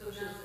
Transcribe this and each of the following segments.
Então, pessoa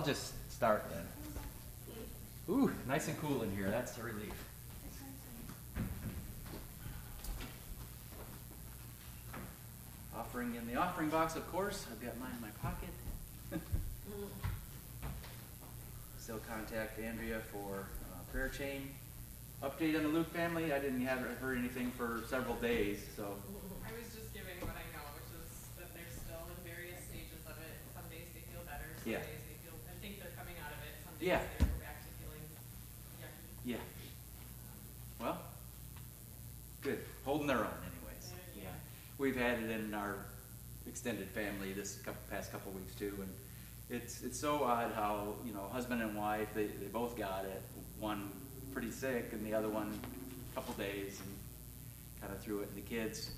I'll just start then. Ooh, nice and cool in here. That's a relief. Offering in the offering box, of course. I've got mine in my pocket. Still contact Andrea for uh, prayer chain. Update on the Luke family. I didn't have heard anything for several days, so I was just giving what I know, which is that they're still in various stages of it. Some days they feel better, some Yeah. days they feel, I think they're coming out of it. Some Yeah. days they're back to feeling yucky. yeah. Well, good. Holding their own, anyways. Yeah. Yeah. We've had it in our extended family this couple, past couple weeks too, and it's it's so odd how you know husband and wife they, they both got it. One pretty sick, and the other one a couple days, and kind of threw it. And the kids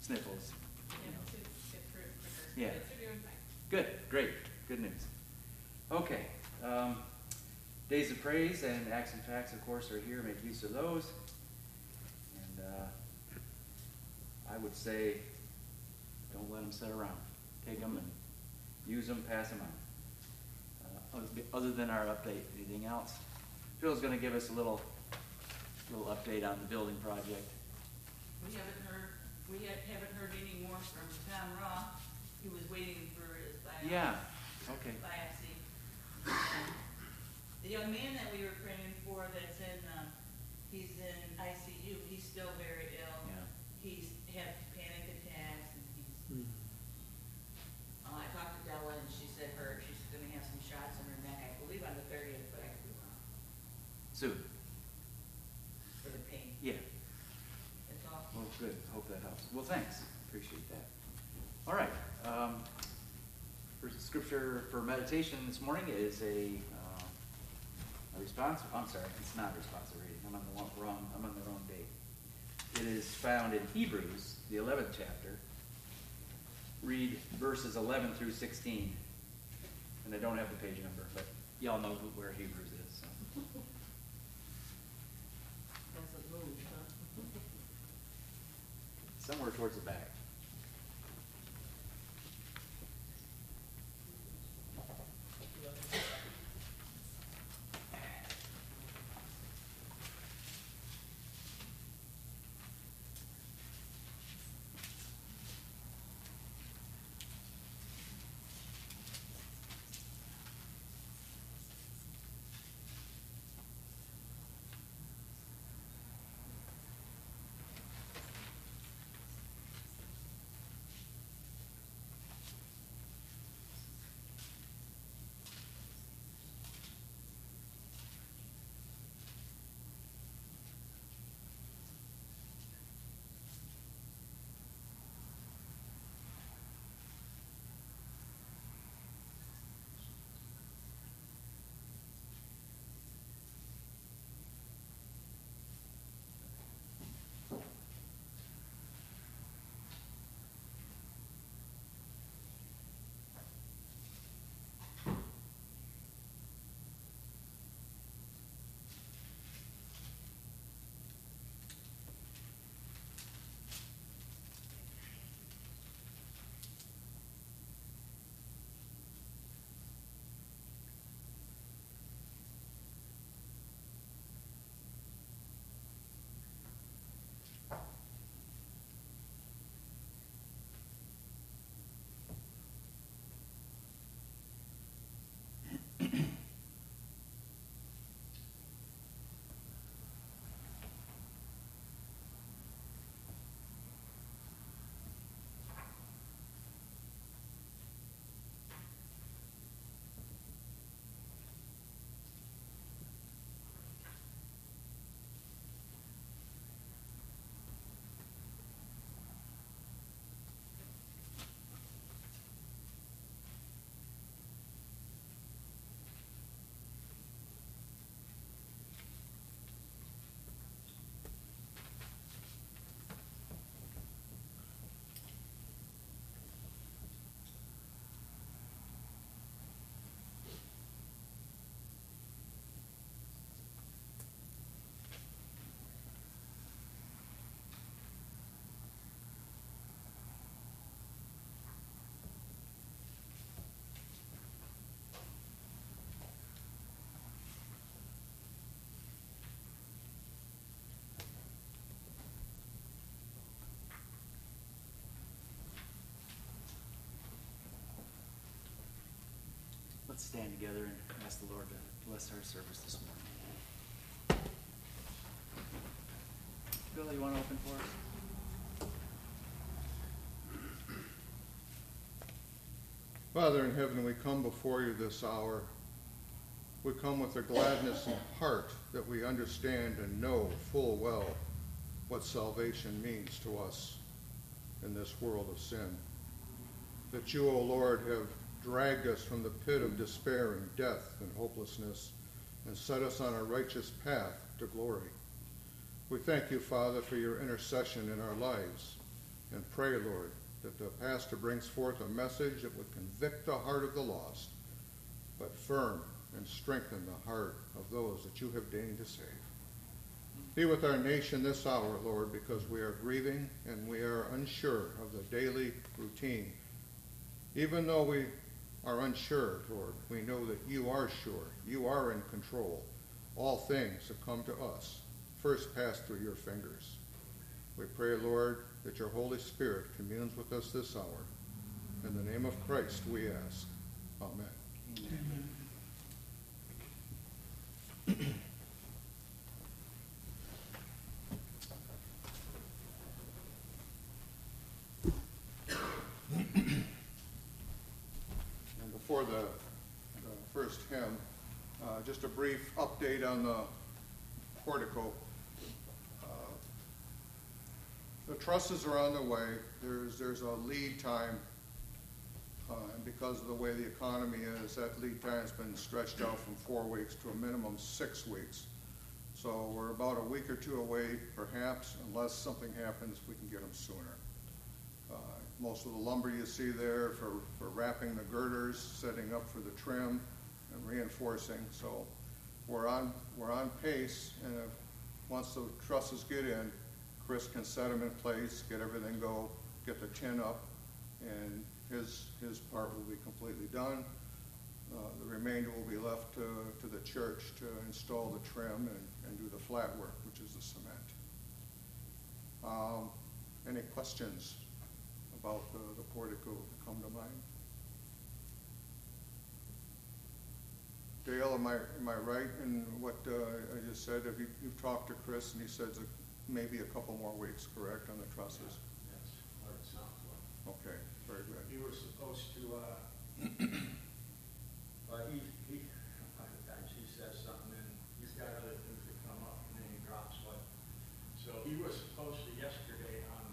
sniffles. You Yeah, know. to get through it quicker. Yeah. Kids are doing fine. Good, great, good news. Okay, um, days of praise and acts and facts, of course, are here. Make use of those. And uh, I would say, don't let them sit around. Take them and use them, pass them on. Uh, other- other than our update, anything else? Phil's going to give us a little, little update on the building project. We haven't heard, we ha- haven't heard any more from Tom Raw. He was waiting for his biopsy. Yeah, okay. Biopsy. The young man that we were praying for that's in, um, he's in ICU, he's still very ill. Yeah. He's had panic attacks and he's, uh, I talked to Della and she said her, she's gonna have some shots in her neck, I believe on the thirtieth, but I could be wrong, Soon. for the pain. Yeah. That's all. Well, good, hope that helps. Well, thanks, appreciate that. All right, um, first scripture for meditation this morning is a, uh, a response, I'm sorry, it's not a responsive reading, I'm on the wrong, I'm on the wrong date. It is found in Hebrews, the eleventh chapter. Read verses eleven through sixteen. And I don't have the page number, but y'all know where Hebrews is, so. Moved, huh? Somewhere towards the back. Let's stand together and ask the Lord to bless our service this morning. Bill, you want to open for us? Father in heaven, we come before you this hour. We come with a gladness in heart that we understand and know full well what salvation means to us in this world of sin. That you, O Lord, have dragged us from the pit of despair and death and hopelessness and set us on a righteous path to glory. We thank you, Father, for your intercession in our lives and pray, Lord, that the pastor brings forth a message that would convict the heart of the lost, but firm and strengthen the heart of those that you have deigned to save. Be with our nation this hour, Lord, because we are grieving and we are unsure of the daily routine. Even though we are unsure, Lord, we know that you are sure. You are in control. All things have come to us, first passed through your fingers. We pray, Lord, that your Holy Spirit communes with us this hour. In the name of Christ we ask. Amen. And before the, the first hymn, uh, just a brief update on the portico. Uh, The trusses are on the way. There's, there's a lead time, uh, and because of the way the economy is, that lead time's been stretched out from four weeks to a minimum six weeks. So we're about a week or two away, perhaps, unless something happens, we can get them sooner. Most of the lumber you see there for, for wrapping the girders, setting up for the trim, and reinforcing. So we're on, we're on pace, and if, once the trusses get in, Chris can set them in place, get everything go, get the tin up, and his, his part will be completely done. Uh, The remainder will be left to, to the church to install the trim and, and do the flat work, which is the cement. Um, Any questions about the, the portico that come to mind? Dale, am I, am I right in what uh, I just said? Have you, you've talked to Chris and he says that maybe a couple more weeks, correct, on the trusses? That's what it sounds like. Okay, very good. He were supposed to, uh, but he, he, a lot of times he says something and he's got other things that come up and then he drops what. So he was supposed to yesterday, um,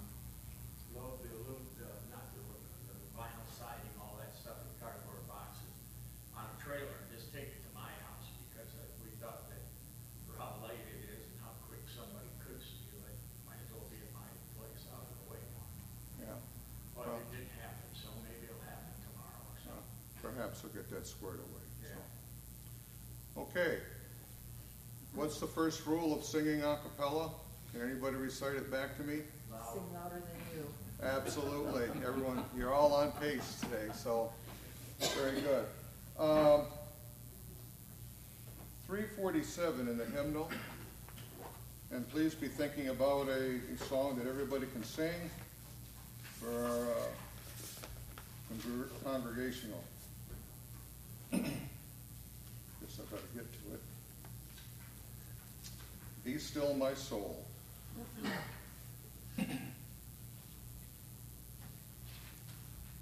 load the alum, the, not the aluminum, the vinyl siding, all that stuff in cardboard boxes on a trailer and just take it to my house because uh, we thought that for how light it is and how quick somebody could steal it, might as well be at my place out of the way now. Yeah. But Well- it didn't happen, so maybe it'll happen tomorrow or So something. Perhaps we'll get that squared away. so. Okay. What's the first rule of singing a cappella? Can anybody recite it back to me? Sing louder than you. Absolutely. Everyone, you're all on pace today, so very good. Um, 347 in the hymnal. And please be thinking about a, a song that everybody can sing for our uh, congr- congregational. Guess I better get to it. Be still my soul.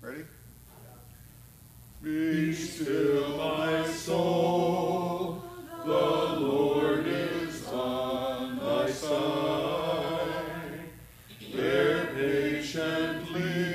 Ready? Be still my soul, the Lord is on thy side. Bear patiently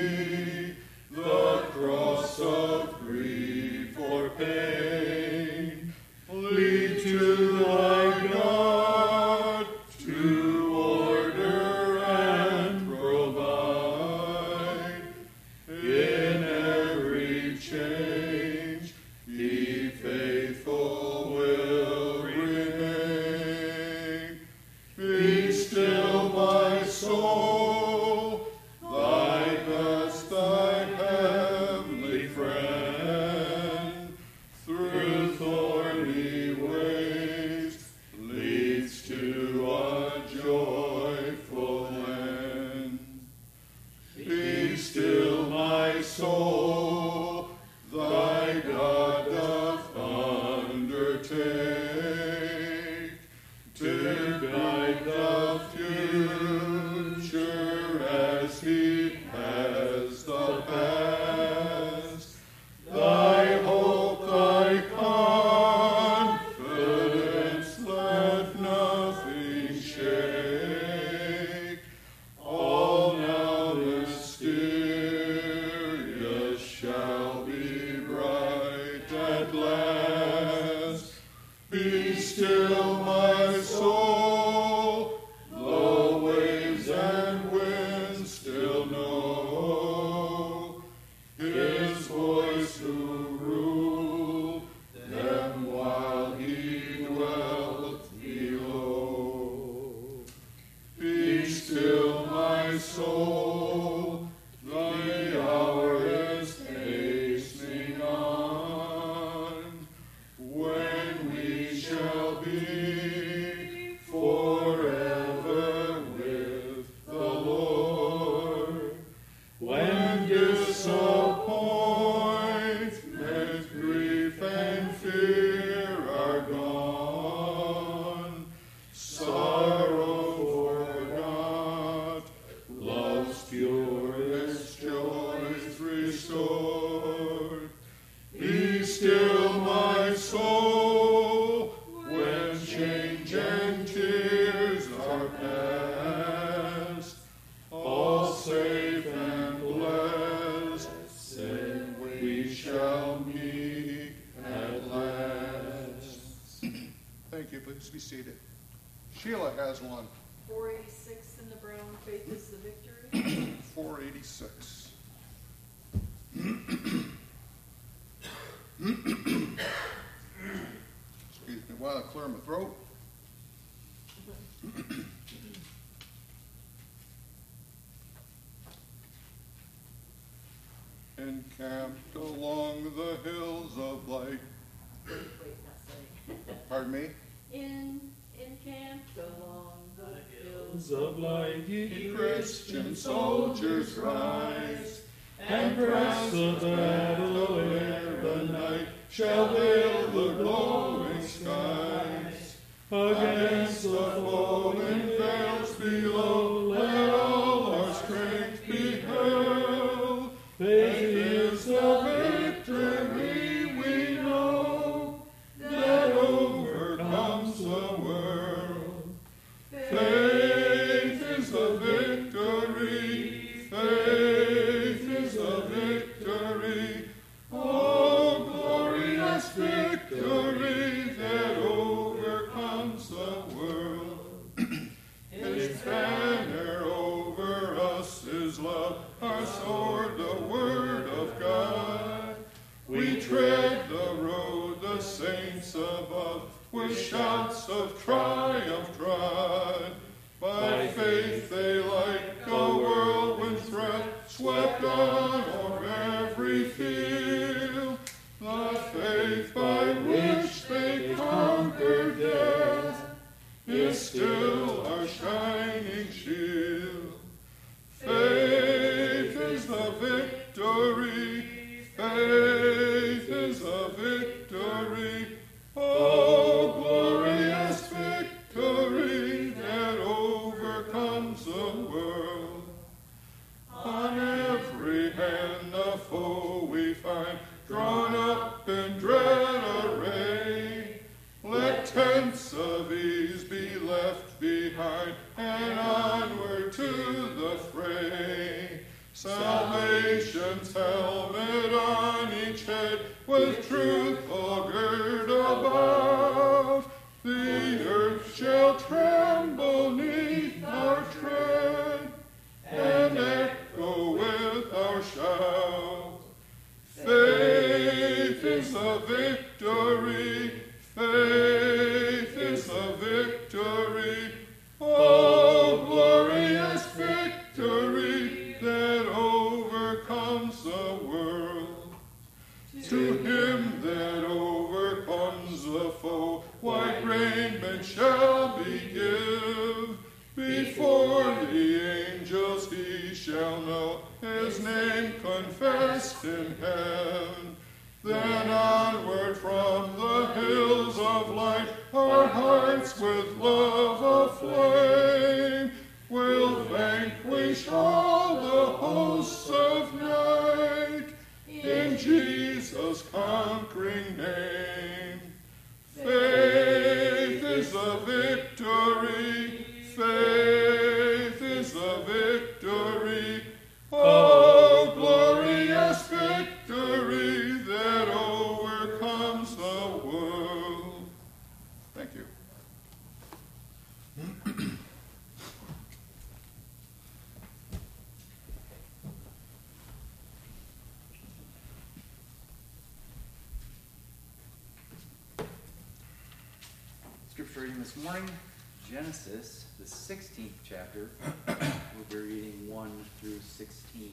camped along the hills of light. Pardon me? In, in encamped along the hills of light, ye Christian soldiers rise, and press the battle ere the night shall veil the glowing skies. Against the foe in veils below, of light our hearts with love. chapter. We'll be reading 1 through 16.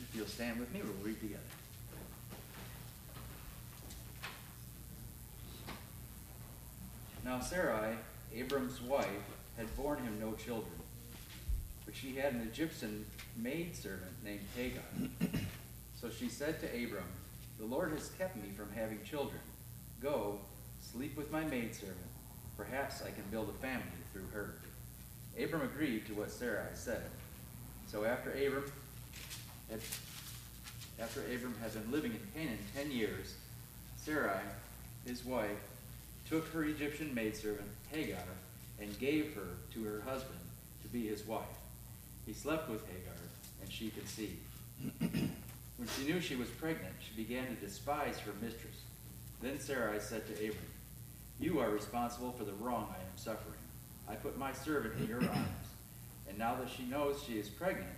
If you'll stand with me, we'll read together. Now, Sarai, Abram's wife, had borne him no children. But she had an Egyptian maidservant named Hagar. So she said to Abram, The Lord has kept me from having children. Go, sleep with my maidservant. Perhaps I can build a family through her. Abram agreed to what Sarai said. So after Abram had, after Abram had been living in Canaan ten years, Sarai, his wife, took her Egyptian maidservant, Hagar, and gave her to her husband to be his wife. He slept with Hagar, and she conceived. when she knew she was pregnant, she began to despise her mistress. Then Sarai said to Abram, You are responsible for the wrong I am suffering. I put my servant in your arms, and now that she knows she is pregnant,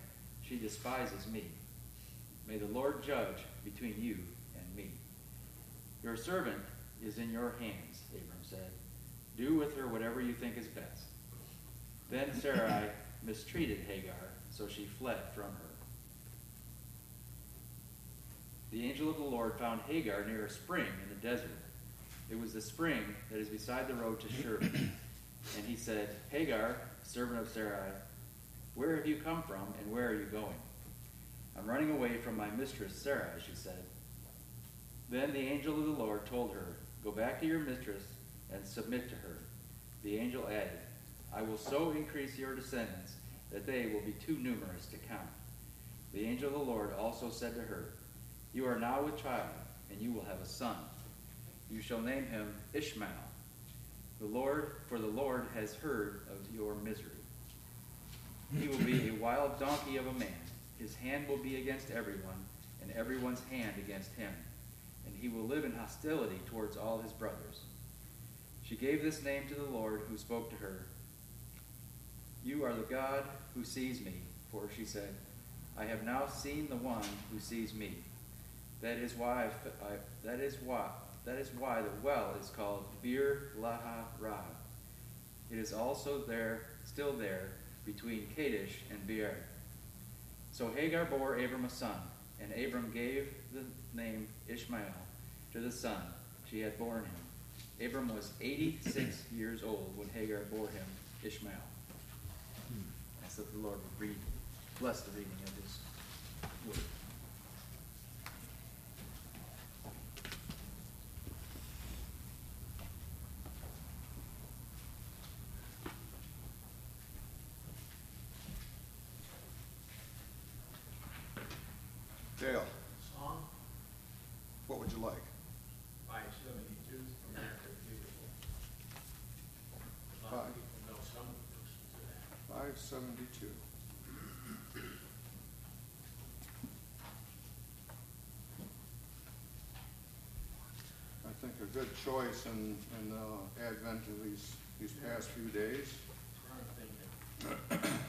she despises me. May the Lord judge between you and me. Your servant is in your hands, Abram said. Do with her whatever you think is best. Then Sarai mistreated Hagar, so she fled from her. The angel of the Lord found Hagar near a spring in the desert. It was the spring that is beside the road to Shur. And he said, Hagar, servant of Sarai, where have you come from and where are you going? I'm running away from my mistress Sarai, she said. Then the angel of the Lord told her, Go back to your mistress and submit to her. The angel added, I will so increase your descendants that they will be too numerous to count. The angel of the Lord also said to her, You are now with child, and you will have a son. You shall name him Ishmael. The Lord, for the Lord has heard of your misery. He will be a wild donkey of a man. His hand will be against everyone, and everyone's hand against him. And he will live in hostility towards all his brothers. She gave this name to the Lord who spoke to her. You are the God who sees me, for she said, I have now seen the one who sees me. That is why I, that is why that is why the well is called Beer Lahai Roi. It is also there, still there, between Kadesh and Beer. So Hagar bore Abram a son, and Abram gave the name Ishmael to the son she had borne him. Abram was 86 years old when Hagar bore him Ishmael. Ask that the Lord would read, bless the reading of his word. Dale, Song what would you like? 72. I think a good choice in, in the advent of these, these past few days.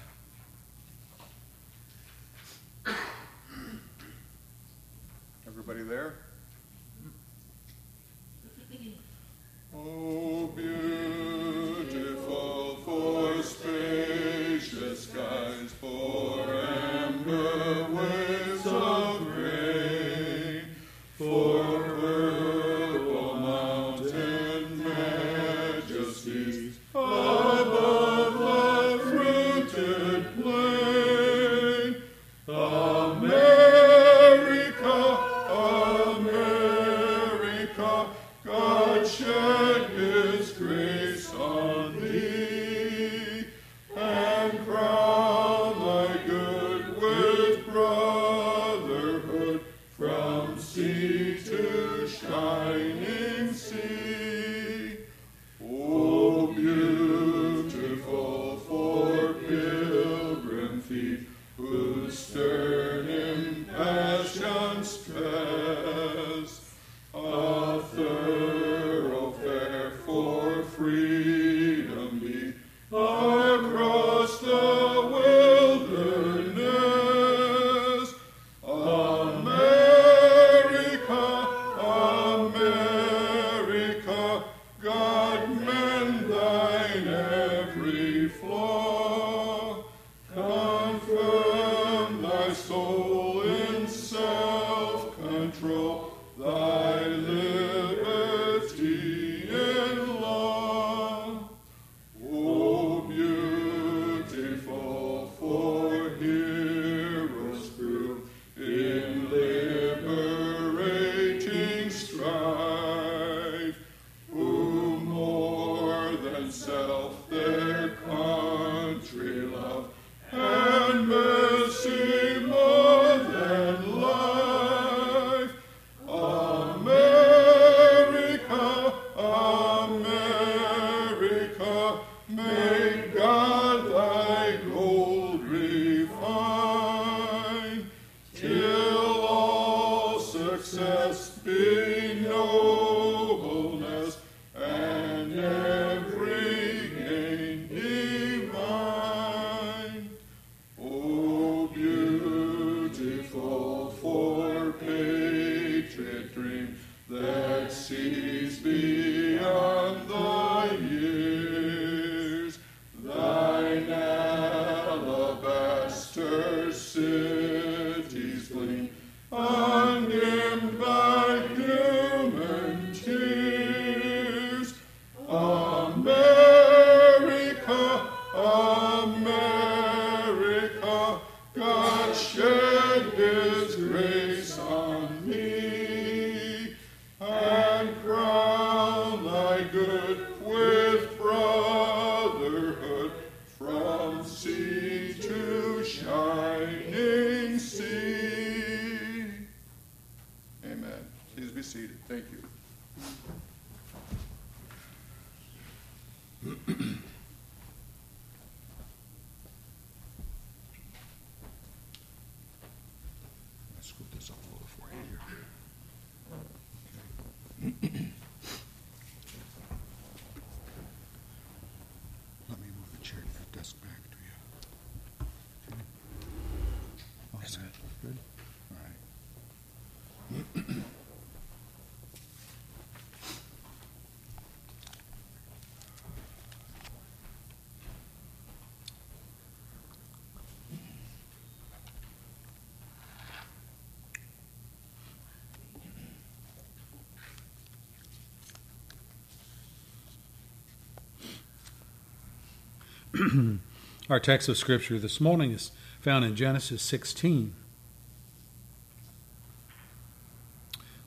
Our text of Scripture this morning is found in Genesis 16.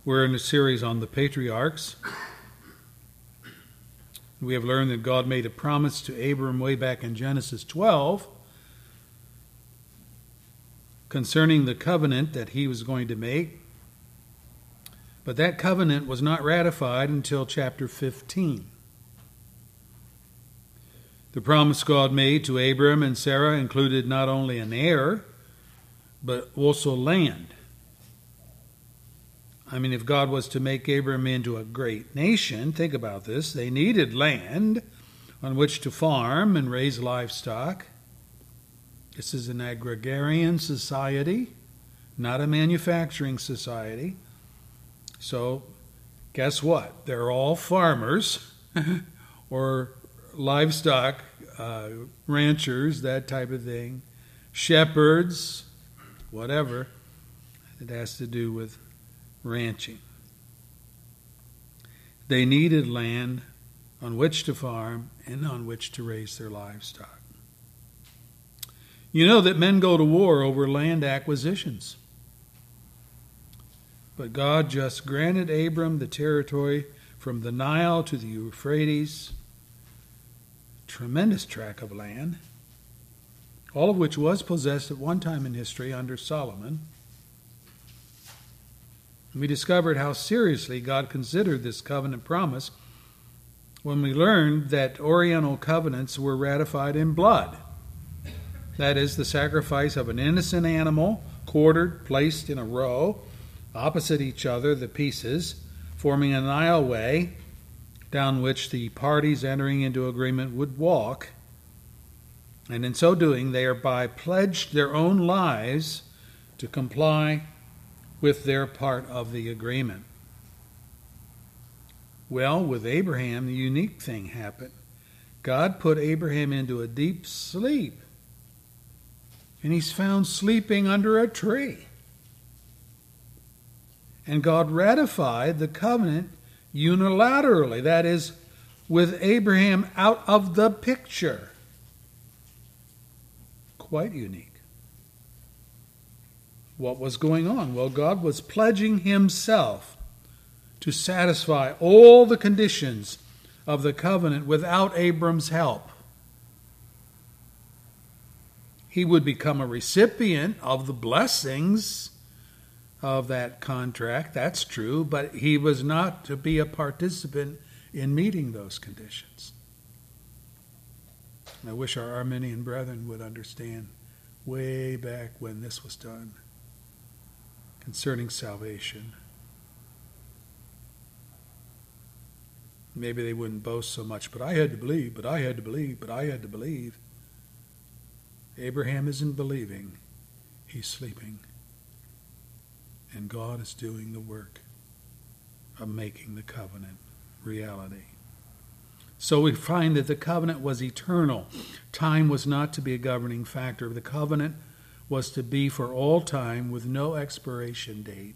We're in a series on the patriarchs. We have learned that God made a promise to Abram way back in Genesis 12 concerning the covenant that he was going to make. But that covenant was not ratified until chapter 15. The promise God made to Abram and Sarah included not only an heir, but also land. I mean, if God was to make Abram into a great nation, think about this. They needed land on which to farm and raise livestock. This is an agrarian society, not a manufacturing society. So, guess what? They're all farmers or livestock uh, ranchers, that type of thing, shepherds, whatever. It has to do with ranching. They needed land on which to farm and on which to raise their livestock. You know that men go to war over land acquisitions. But God just granted Abram the territory from the Nile to the Euphrates tremendous tract of land, all of which was possessed at one time in history under Solomon. We discovered how seriously God considered this covenant promise when we learned that Oriental covenants were ratified in blood. That is, the sacrifice of an innocent animal, quartered, placed in a row, opposite each other, the pieces, forming an aisleway down which the parties entering into agreement would walk. And in so doing, they thereby pledged their own lives to comply with their part of the agreement. Well, with Abraham, the unique thing happened. God put Abraham into a deep sleep, and he's found sleeping under a tree. And God ratified the covenant unilaterally, that is, with Abraham out of the picture. Quite unique. What was going on? Well, God was pledging Himself to satisfy all the conditions of the covenant without Abram's help. He would become a recipient of the blessings of that contract. That's true, but he was not to be a participant in meeting those conditions. I wish our Arminian brethren would understand way back when this was done concerning salvation. Maybe they wouldn't boast so much, but I had to believe, but I had to believe, but I had to believe. Abraham isn't believing, he's sleeping and God is doing the work of making the covenant reality. So we find that the covenant was eternal. Time was not to be a governing factor. The covenant was to be for all time with no expiration date.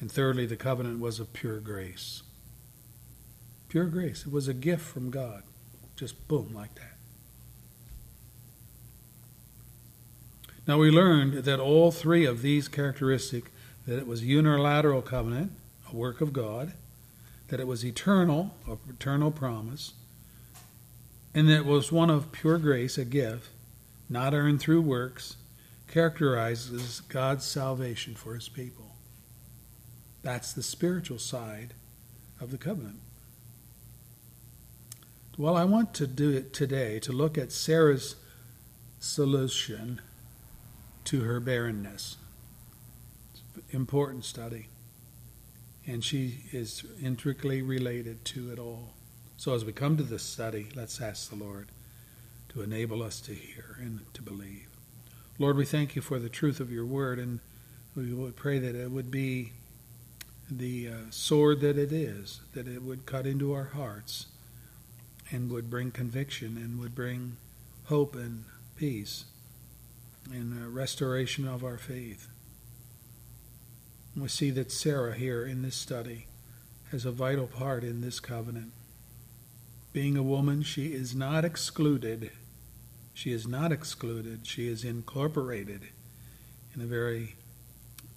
And thirdly, the covenant was of pure grace. Pure grace. It was a gift from God. Just boom, like that. Now we learned that all three of these characteristics that it was unilateral covenant, a work of God, that it was eternal, a eternal promise, and that it was one of pure grace, a gift, not earned through works, characterizes God's salvation for his people. That's the spiritual side of the covenant. Well, I want to do it today to look at Sarah's solution to her barrenness. Important study. And she is intricately related to it all. So as we come to this study, let's ask the Lord to enable us to hear and to believe. Lord, we thank you for the truth of your word, and we would pray that it would be the uh, sword that it is, that it would cut into our hearts and would bring conviction and would bring hope and peace and restoration of our faith. We see that Sarah here in this study has a vital part in this covenant. Being a woman, she is not excluded. She is not excluded. She is incorporated in a very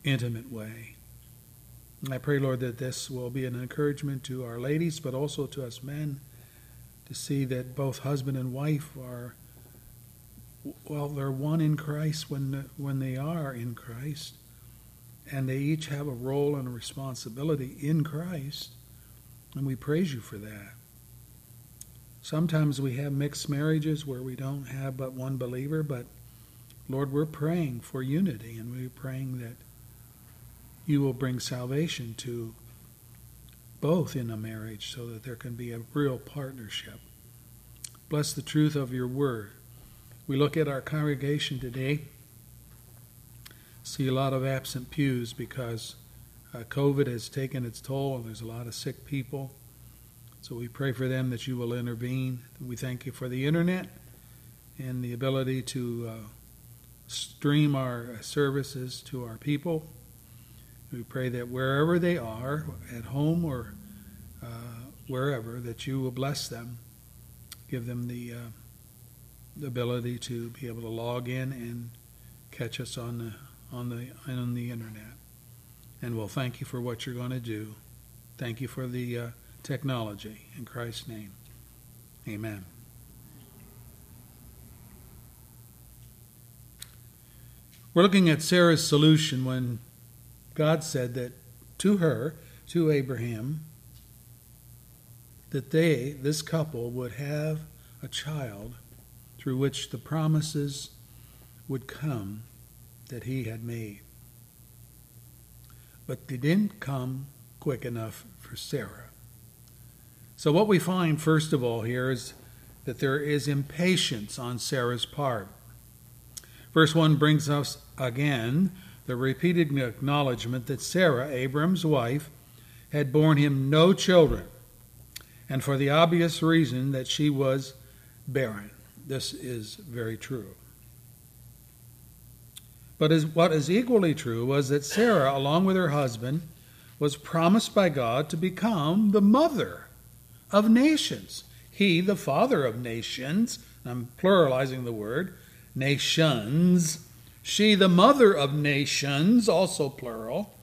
intimate way. And I pray, Lord, that this will be an encouragement to our ladies, but also to us men, to see that both husband and wife are, well, they're one in Christ when, when they are in Christ, and they each have a role and a responsibility in Christ, and we praise you for that. Sometimes we have mixed marriages where we don't have but one believer, but Lord, we're praying for unity, and we're praying that you will bring salvation to both in a marriage so that there can be a real partnership. Bless the truth of your word. We look at our congregation today, see a lot of absent pews because uh, COVID has taken its toll and there's a lot of sick people. So we pray for them that you will intervene. We thank you for the internet and the ability to uh, stream our services to our people. We pray that wherever they are, at home or uh, wherever, that you will bless them, give them the, uh, the ability to be able to log in and catch us on the on the on the internet. And we'll thank you for what you're going to do. Thank you for the uh, technology in Christ's name. Amen. We're looking at Sarah's solution when God said that to her, to Abraham, that they, this couple, would have a child through which the promises would come that he had made. But they didn't come quick enough for Sarah. So, what we find, first of all, here is that there is impatience on Sarah's part. Verse 1 brings us again the repeated acknowledgement that Sarah, Abram's wife, had borne him no children, and for the obvious reason that she was barren. This is very true. But as, what is equally true was that Sarah, along with her husband, was promised by God to become the mother of nations. He, the father of nations, I'm pluralizing the word, nations, she, the mother of nations, also plural.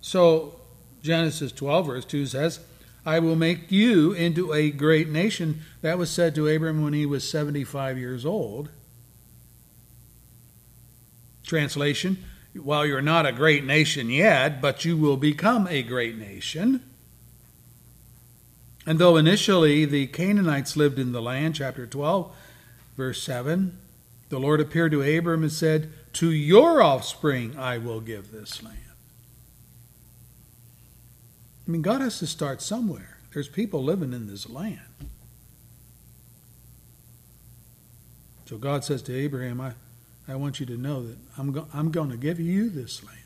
So, Genesis 12, verse 2 says, I will make you into a great nation. That was said to Abram when he was 75 years old. Translation, while you're not a great nation yet, but you will become a great nation. And though initially the Canaanites lived in the land, chapter 12, verse 7, the Lord appeared to Abram and said, To your offspring I will give this land. I mean, God has to start somewhere. There's people living in this land. So God says to Abraham, I, I want you to know that I'm, go- I'm going to give you this land.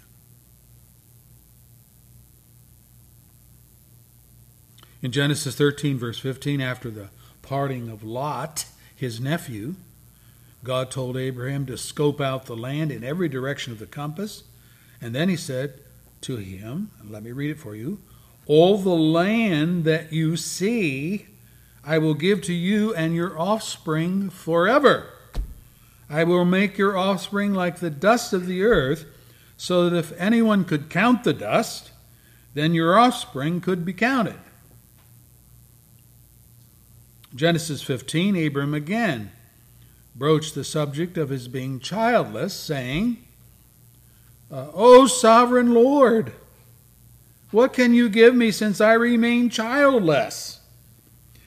In Genesis 13, verse 15, after the parting of Lot, his nephew, God told Abraham to scope out the land in every direction of the compass. And then he said to him, and let me read it for you All the land that you see, I will give to you and your offspring forever. I will make your offspring like the dust of the earth, so that if anyone could count the dust, then your offspring could be counted. Genesis 15, Abram again broached the subject of his being childless, saying, uh, O sovereign Lord, what can you give me since I remain childless?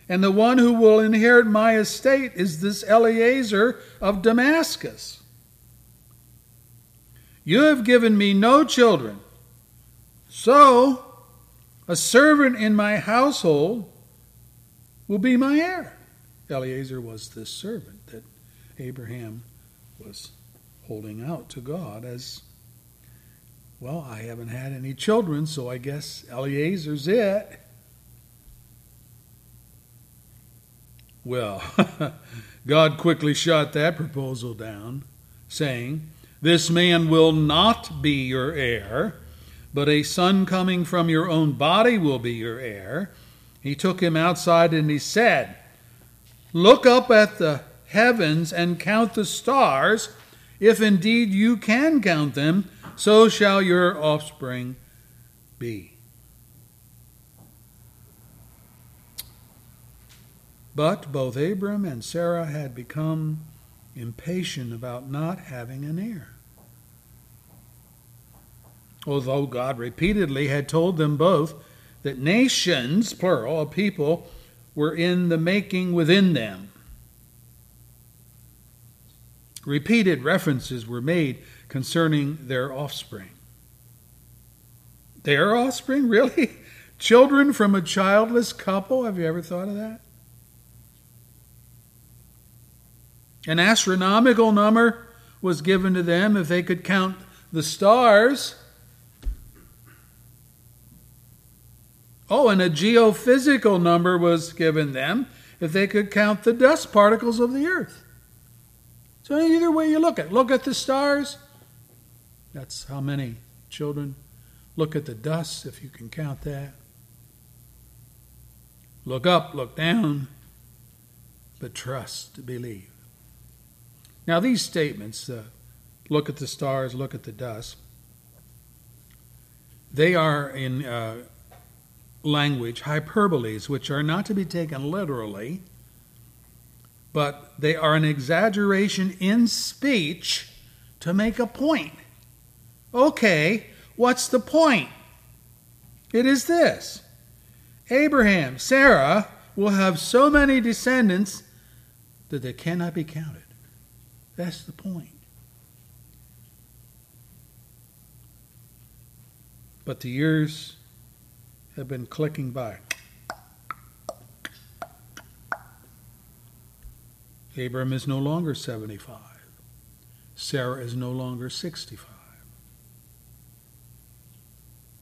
And the one who will inherit my estate is this Eliezer of Damascus. You have given me no children. So, a servant in my household will be my heir. Eliezer was this servant that Abraham was holding out to God as, well, I haven't had any children, so I guess Eliezer's it. Well, God quickly shot that proposal down, saying, This man will not be your heir, but a son coming from your own body will be your heir. He took him outside and he said, Look up at the heavens and count the stars. If indeed you can count them, so shall your offspring be. But both Abram and Sarah had become impatient about not having an heir. Although God repeatedly had told them both that nations, plural, of people, were in the making within them. Repeated references were made concerning their offspring. Their offspring? Really? Children from a childless couple? Have you ever thought of that? An astronomical number was given to them if they could count the stars. Oh, and a geophysical number was given them if they could count the dust particles of the earth. So, either way you look at it, look at the stars. That's how many children. Look at the dust if you can count that. Look up, look down, but trust, believe. Now, these statements uh, look at the stars, look at the dust they are in uh, language hyperboles, which are not to be taken literally, but they are an exaggeration in speech to make a point. Okay, what's the point? It is this Abraham, Sarah will have so many descendants that they cannot be counted. That's the point. But the years have been clicking by. Abram is no longer 75. Sarah is no longer 65.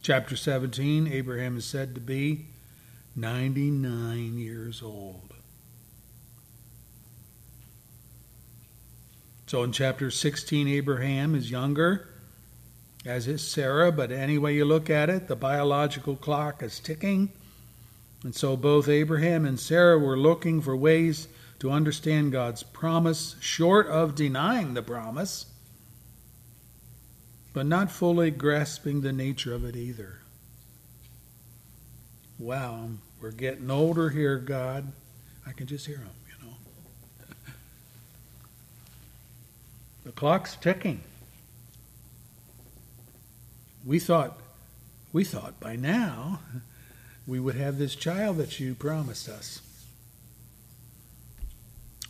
Chapter 17 Abraham is said to be 99 years old. So in chapter 16, Abraham is younger, as is Sarah, but any way you look at it, the biological clock is ticking. And so both Abraham and Sarah were looking for ways to understand God's promise, short of denying the promise, but not fully grasping the nature of it either. Wow, we're getting older here, God. I can just hear him, you know. The clock's ticking. We thought we thought by now we would have this child that you promised us.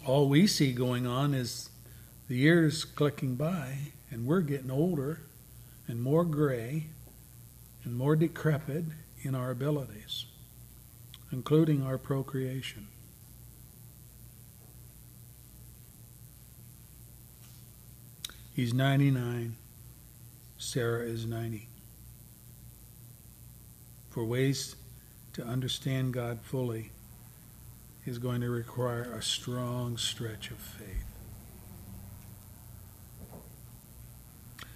All we see going on is the years clicking by, and we're getting older and more gray and more decrepit in our abilities, including our procreation. He's 99. Sarah is 90. For ways to understand God fully is going to require a strong stretch of faith.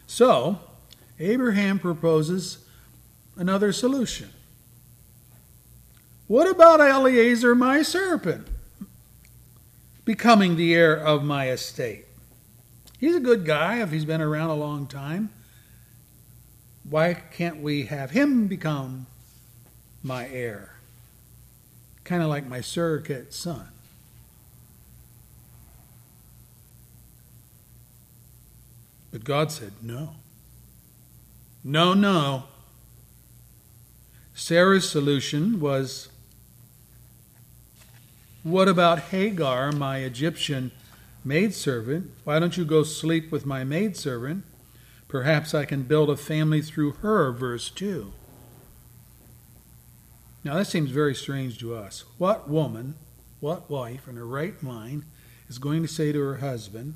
So, Abraham proposes another solution. What about Eliezer, my serpent, becoming the heir of my estate? He's a good guy if he's been around a long time. Why can't we have him become my heir? Kind of like my surrogate son. But God said, no. No, no. Sarah's solution was What about Hagar, my Egyptian maidservant? Why don't you go sleep with my maidservant? Perhaps I can build a family through her, verse 2. Now, that seems very strange to us. What woman, what wife in her right mind is going to say to her husband,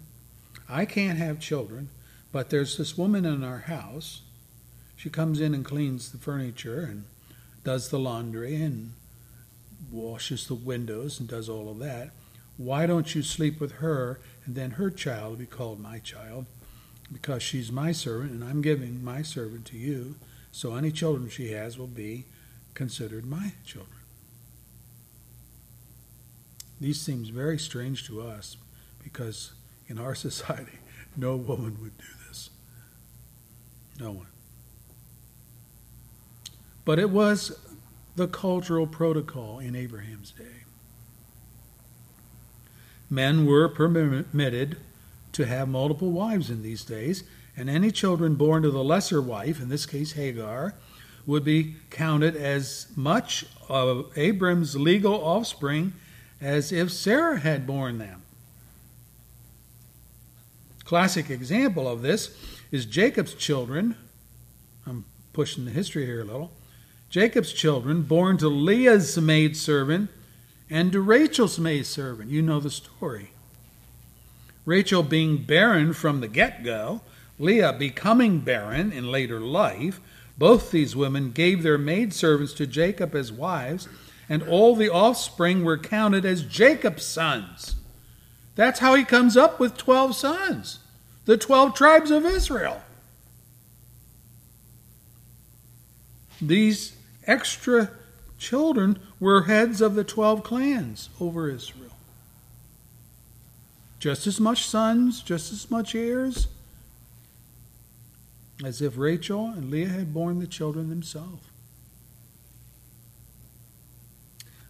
I can't have children, but there's this woman in our house. She comes in and cleans the furniture and does the laundry and washes the windows and does all of that. Why don't you sleep with her and then her child will be called my child because she's my servant and I'm giving my servant to you. So any children she has will be considered my children. These seems very strange to us because in our society no woman would do this. No one. But it was the cultural protocol in Abraham's day. Men were permitted to have multiple wives in these days, and any children born to the lesser wife, in this case Hagar, would be counted as much of Abram's legal offspring as if Sarah had borne them. Classic example of this is Jacob's children. I'm pushing the history here a little. Jacob's children, born to Leah's maidservant and to Rachel's maidservant. You know the story. Rachel being barren from the get go, Leah becoming barren in later life, both these women gave their maidservants to Jacob as wives, and all the offspring were counted as Jacob's sons. That's how he comes up with 12 sons, the 12 tribes of Israel. These extra children were heads of the 12 clans over Israel. Just as much sons, just as much heirs, as if Rachel and Leah had borne the children themselves.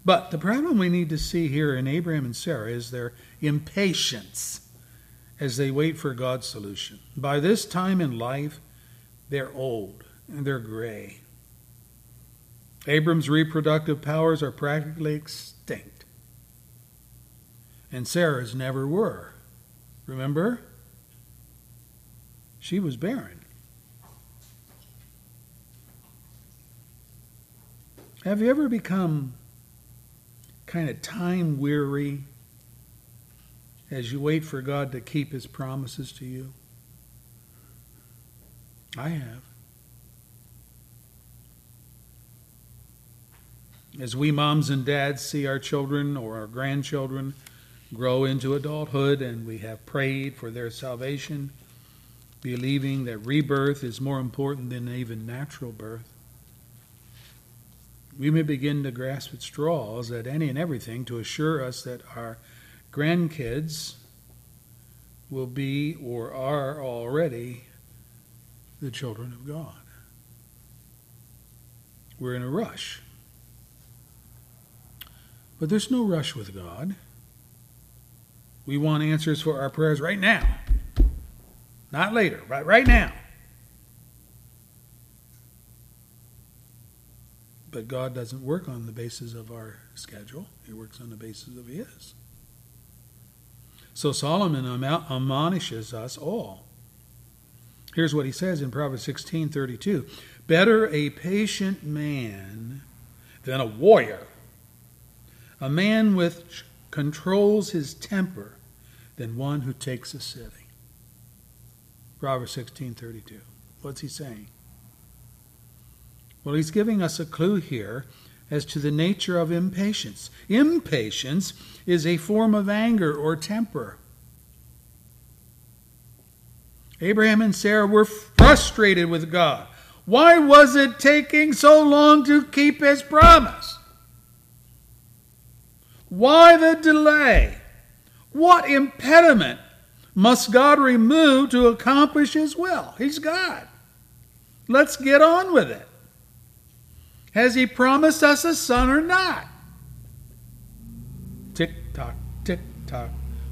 But the problem we need to see here in Abraham and Sarah is their impatience as they wait for God's solution. By this time in life, they're old and they're gray. Abram's reproductive powers are practically extinct. And Sarah's never were. Remember? She was barren. Have you ever become kind of time weary as you wait for God to keep his promises to you? I have. As we moms and dads see our children or our grandchildren grow into adulthood and we have prayed for their salvation, believing that rebirth is more important than even natural birth, we may begin to grasp at straws at any and everything to assure us that our grandkids will be or are already the children of God. We're in a rush. But there's no rush with God. We want answers for our prayers right now. Not later, but right now. But God doesn't work on the basis of our schedule, He works on the basis of His. So Solomon admonishes us all. Here's what he says in Proverbs 16 32 Better a patient man than a warrior, a man which controls his temper than one who takes a city. Proverbs 16:32. What's he saying? Well, he's giving us a clue here as to the nature of impatience. Impatience is a form of anger or temper. Abraham and Sarah were frustrated with God. Why was it taking so long to keep his promise? Why the delay? What impediment must God remove to accomplish his will? He's God. Let's get on with it. Has he promised us a son or not? Tick tock, tick tock.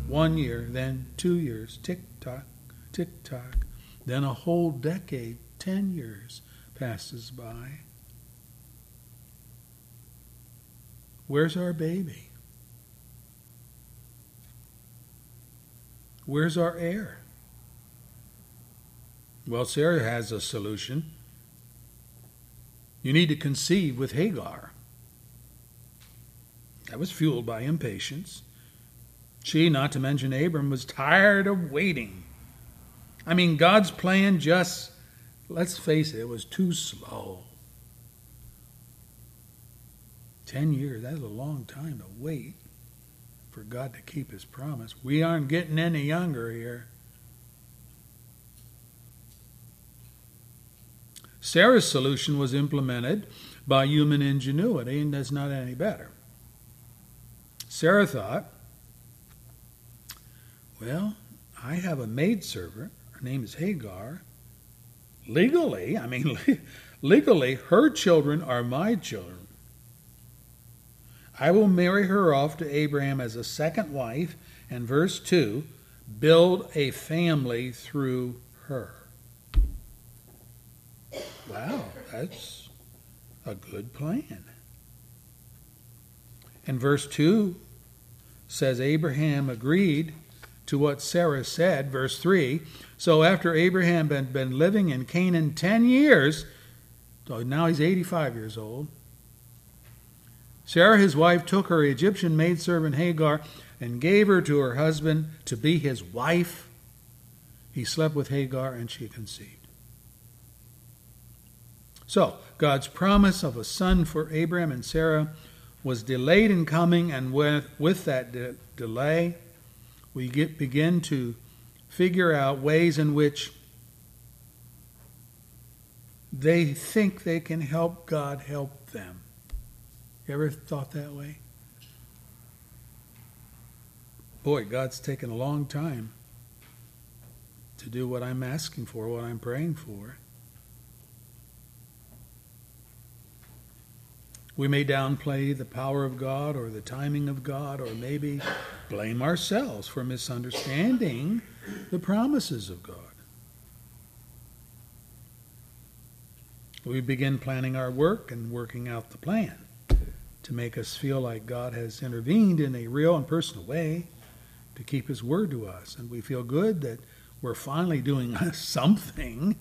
One year, then two years, tick tock, tick tock. Then a whole decade ten years passes by. Where's our baby? Where's our heir? Well, Sarah has a solution. You need to conceive with Hagar. That was fueled by impatience. She, not to mention Abram, was tired of waiting. I mean, God's plan just, let's face it, it was too slow. Ten years, that's a long time to wait for God to keep his promise. We aren't getting any younger here. Sarah's solution was implemented by human ingenuity, and that's not any better. Sarah thought, well, I have a maidservant. Her name is Hagar. Legally, I mean, legally, her children are my children. I will marry her off to Abraham as a second wife, and verse 2 build a family through her. Wow, that's a good plan. And verse 2 says Abraham agreed to what Sarah said. Verse 3 So after Abraham had been living in Canaan 10 years, so now he's 85 years old, Sarah, his wife, took her Egyptian maidservant Hagar and gave her to her husband to be his wife. He slept with Hagar and she conceived. So, God's promise of a son for Abraham and Sarah was delayed in coming, and with, with that de- delay, we get, begin to figure out ways in which they think they can help God help them. You ever thought that way? Boy, God's taken a long time to do what I'm asking for, what I'm praying for. We may downplay the power of God or the timing of God, or maybe blame ourselves for misunderstanding the promises of God. We begin planning our work and working out the plan to make us feel like God has intervened in a real and personal way to keep His word to us. And we feel good that we're finally doing something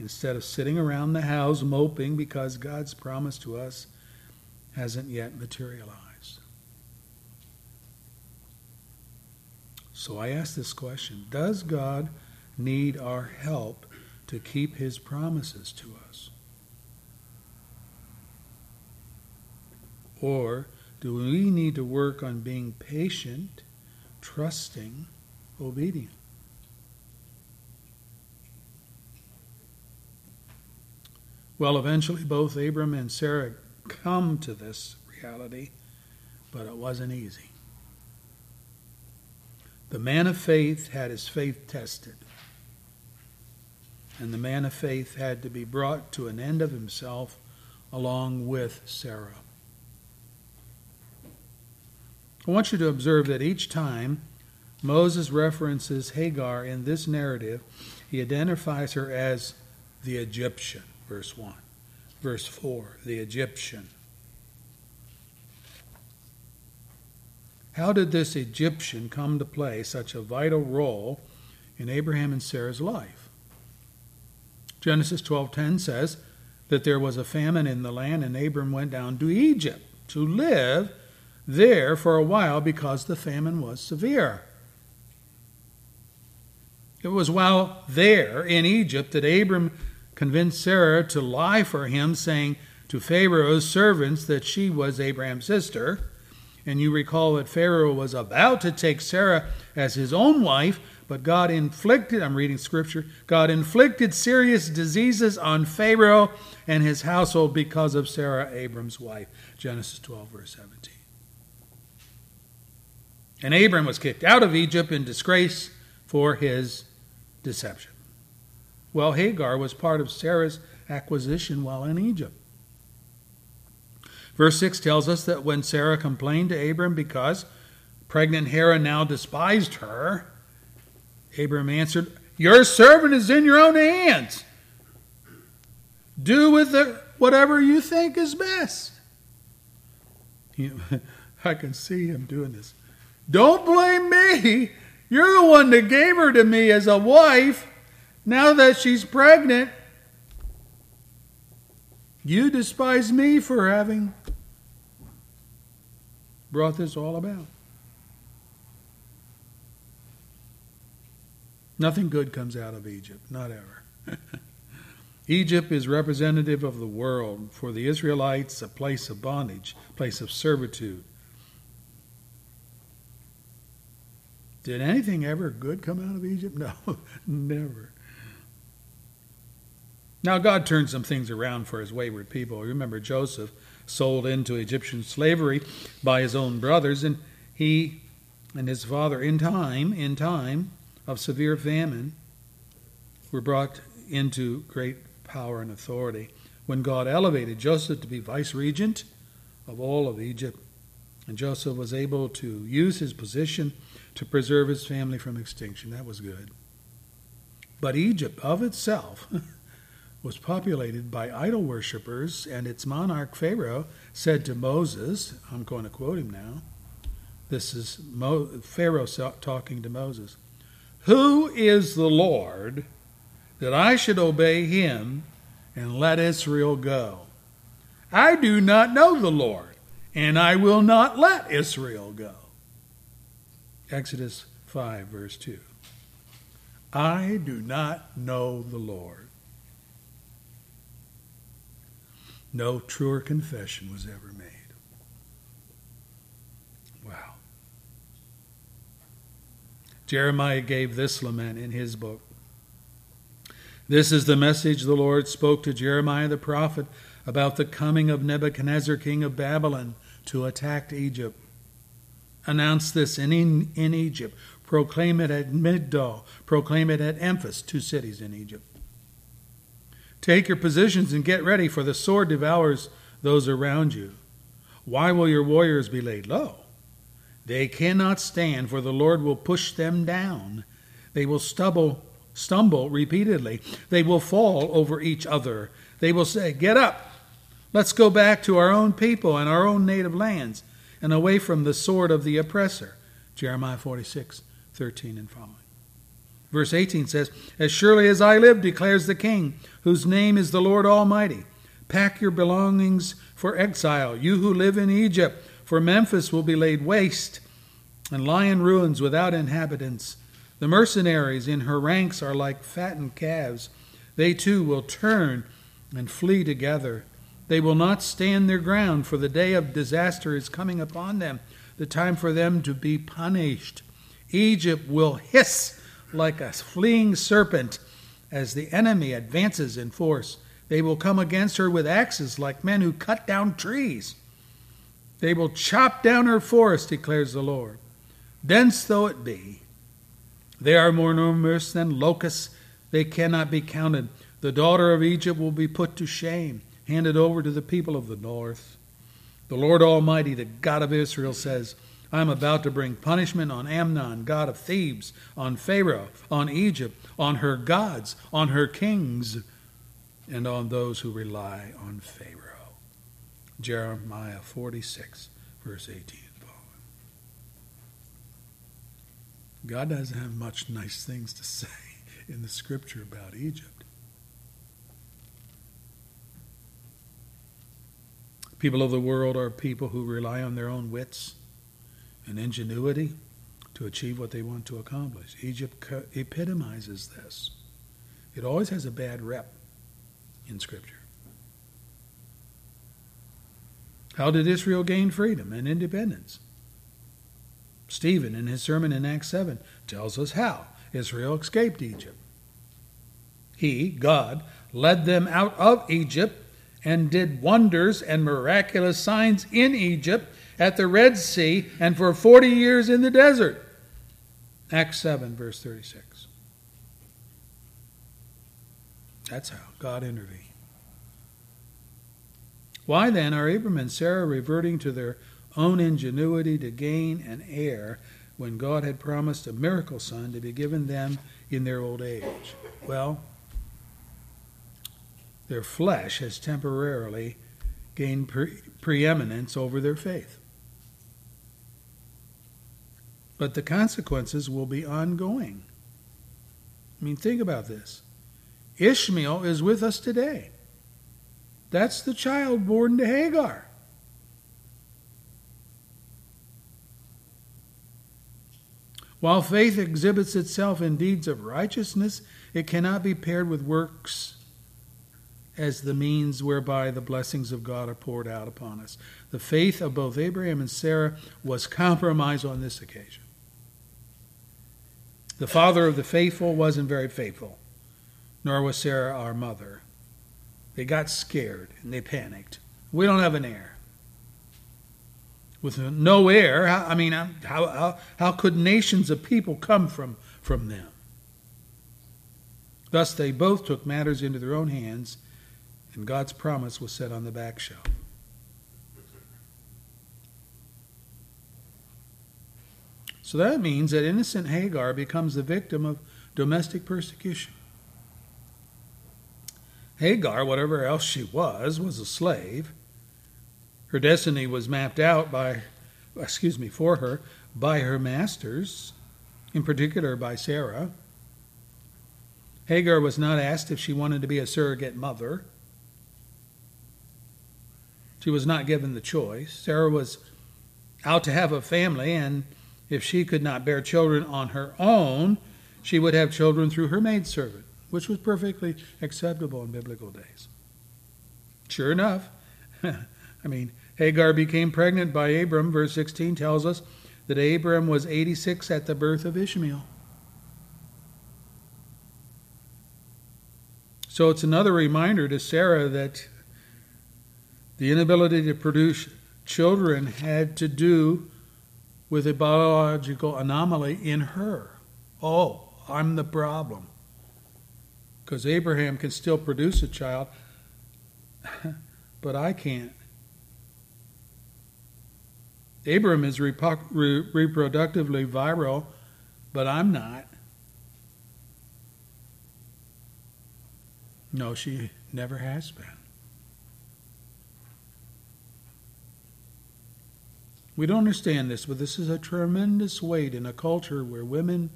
instead of sitting around the house moping because God's promise to us hasn't yet materialized. So I ask this question Does God need our help to keep His promises to us? Or do we need to work on being patient, trusting, obedient? Well, eventually both Abram and Sarah come to this reality, but it wasn't easy. The man of faith had his faith tested, and the man of faith had to be brought to an end of himself along with Sarah. I want you to observe that each time Moses references Hagar in this narrative, he identifies her as the Egyptian, verse 1. Verse 4, the Egyptian. How did this Egyptian come to play such a vital role in Abraham and Sarah's life? Genesis 12:10 says that there was a famine in the land and Abram went down to Egypt to live there for a while because the famine was severe. It was while there in Egypt that Abram convinced Sarah to lie for him, saying to Pharaoh's servants that she was Abraham's sister. And you recall that Pharaoh was about to take Sarah as his own wife, but God inflicted, I'm reading scripture, God inflicted serious diseases on Pharaoh and his household because of Sarah, Abram's wife. Genesis 12, verse 17. And Abram was kicked out of Egypt in disgrace for his deception. Well, Hagar was part of Sarah's acquisition while in Egypt. Verse 6 tells us that when Sarah complained to Abram because pregnant Sarah now despised her, Abram answered, Your servant is in your own hands. Do with it whatever you think is best. You- I can see him doing this. Don't blame me. You're the one that gave her to me as a wife. Now that she's pregnant, you despise me for having brought this all about. Nothing good comes out of Egypt, not ever. Egypt is representative of the world. For the Israelites, a place of bondage, place of servitude. Did anything ever good come out of Egypt? No, never. Now, God turned some things around for his wayward people. Remember, Joseph sold into Egyptian slavery by his own brothers, and he and his father, in time, in time of severe famine, were brought into great power and authority. When God elevated Joseph to be vice regent of all of Egypt, and Joseph was able to use his position to preserve his family from extinction. That was good. But Egypt of itself was populated by idol worshippers, and its monarch Pharaoh said to Moses, I'm going to quote him now. This is Mo, Pharaoh talking to Moses. Who is the Lord that I should obey him and let Israel go? I do not know the Lord, and I will not let Israel go. Exodus 5, verse 2. I do not know the Lord. No truer confession was ever made. Wow. Jeremiah gave this lament in his book. This is the message the Lord spoke to Jeremiah the prophet about the coming of Nebuchadnezzar, king of Babylon, to attack Egypt. Announce this in, in Egypt. Proclaim it at Migdol. Proclaim it at Memphis, two cities in Egypt. Take your positions and get ready, for the sword devours those around you. Why will your warriors be laid low? They cannot stand, for the Lord will push them down. They will stumble, stumble repeatedly. They will fall over each other. They will say, Get up! Let's go back to our own people and our own native lands and away from the sword of the oppressor. Jeremiah 46, 13 and following. Verse 18 says, As surely as I live, declares the king, whose name is the Lord Almighty, pack your belongings for exile, you who live in Egypt, for Memphis will be laid waste and lie in ruins without inhabitants. The mercenaries in her ranks are like fattened calves. They too will turn and flee together. They will not stand their ground, for the day of disaster is coming upon them, the time for them to be punished. Egypt will hiss like a fleeing serpent as the enemy advances in force. They will come against her with axes like men who cut down trees. They will chop down her forest, declares the Lord. Dense though it be, they are more numerous than locusts. They cannot be counted. The daughter of Egypt will be put to shame handed over to the people of the north. The Lord Almighty, the God of Israel, says, I am about to bring punishment on Amon, god of Thebes, on Pharaoh, on Egypt, on her gods, on her kings, and on those who rely on Pharaoh. Jeremiah 46, verse 18 following. God doesn't have much nice things to say in the scripture about Egypt. People of the world are people who rely on their own wits and ingenuity to achieve what they want to accomplish. Egypt epitomizes this. It always has a bad rep in Scripture. How did Israel gain freedom and independence? Stephen, in his sermon in Acts 7, tells us how Israel escaped Egypt. He, God, led them out of Egypt and did wonders and miraculous signs in Egypt, at the Red Sea, and for 40 years in the desert. Acts 7, verse 36. That's how God intervened. Why then are Abram and Sarah reverting to their own ingenuity to gain an heir when God had promised a miracle son to be given them in their old age? Well, their flesh has temporarily gained pre- preeminence over their faith. But the consequences will be ongoing. I mean, think about this. Ishmael is with us today. That's the child born to Hagar. While faith exhibits itself in deeds of righteousness, it cannot be paired with works as the means whereby the blessings of God are poured out upon us. The faith of both Abraham and Sarah was compromised on this occasion. The father of the faithful wasn't very faithful, nor was Sarah our mother. They got scared and they panicked. We don't have an heir. With no heir, I mean, how, how, how could nations of people come from, from them? Thus, they both took matters into their own hands, and God's promise was set on the back shelf. So that means that innocent Hagar becomes the victim of domestic persecution. Hagar, whatever else she was, was a slave. Her destiny was mapped out by, excuse me, for her by her masters, in particular by Sarah. Hagar was not asked if she wanted to be a surrogate mother. She was not given the choice. Sarah was out to have a family, and if she could not bear children on her own, she would have children through her maidservant, which was perfectly acceptable in biblical days. Sure enough, I mean, Hagar became pregnant by Abram. Verse 16 tells us that Abram was 86 at the birth of Ishmael. So it's another reminder to Sarah that the inability to produce children had to do with a biological anomaly in her. Oh, I'm the problem. Because Abraham can still produce a child, but I can't. Abraham is re- reproductively virile, but I'm not. No, she never has been. We don't understand this, but this is a tremendous weight in a culture where women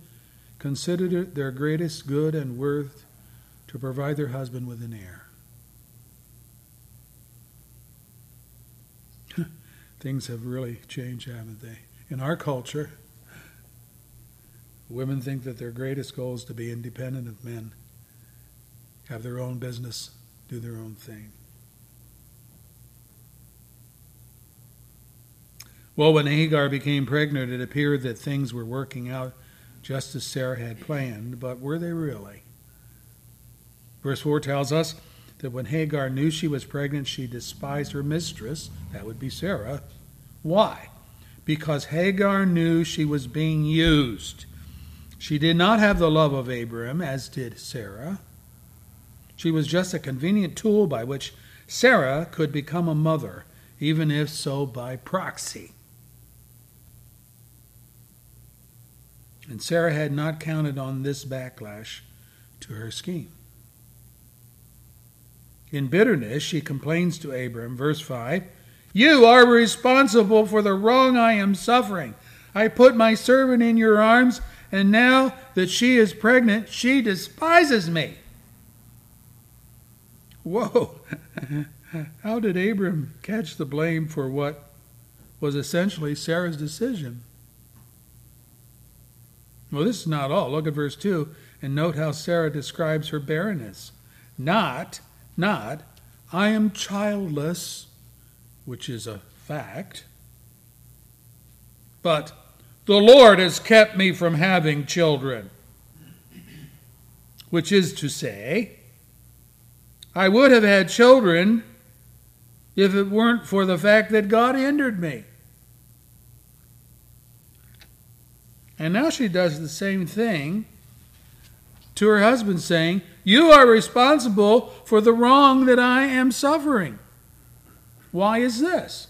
consider it their greatest good and worth to provide their husband with an heir. Things have really changed, haven't they? In our culture, women think that their greatest goal is to be independent of men, have their own business, do their own thing. Well, when Hagar became pregnant, it appeared that things were working out just as Sarah had planned, but were they really? Verse 4 tells us that when Hagar knew she was pregnant, she despised her mistress, that would be Sarah. Why? Because Hagar knew she was being used. She did not have the love of Abram, as did Sarah. She was just a convenient tool by which Sarah could become a mother, even if so by proxy. And Sarah had not counted on this backlash to her scheme. In bitterness, she complains to Abram, verse 5 You are responsible for the wrong I am suffering. I put my servant in your arms, and now that she is pregnant, she despises me. Whoa! How did Abram catch the blame for what was essentially Sarah's decision? Well, this is not all. Look at verse 2 and note how Sarah describes her barrenness. Not, not, I am childless, which is a fact, but the Lord has kept me from having children, which is to say, I would have had children if it weren't for the fact that God hindered me. And now she does the same thing to her husband, saying, You are responsible for the wrong that I am suffering. Why is this?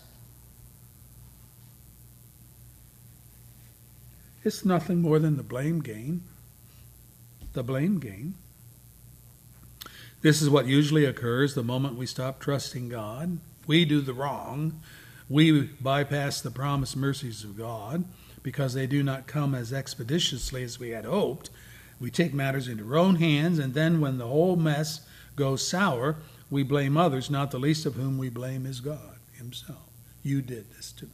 It's nothing more than the blame game. The blame game. This is what usually occurs the moment we stop trusting God. We do the wrong. We bypass the promised mercies of God because they do not come as expeditiously as we had hoped. We take matters into our own hands, and then when the whole mess goes sour, we blame others, not the least of whom we blame is God Himself. You did this to me.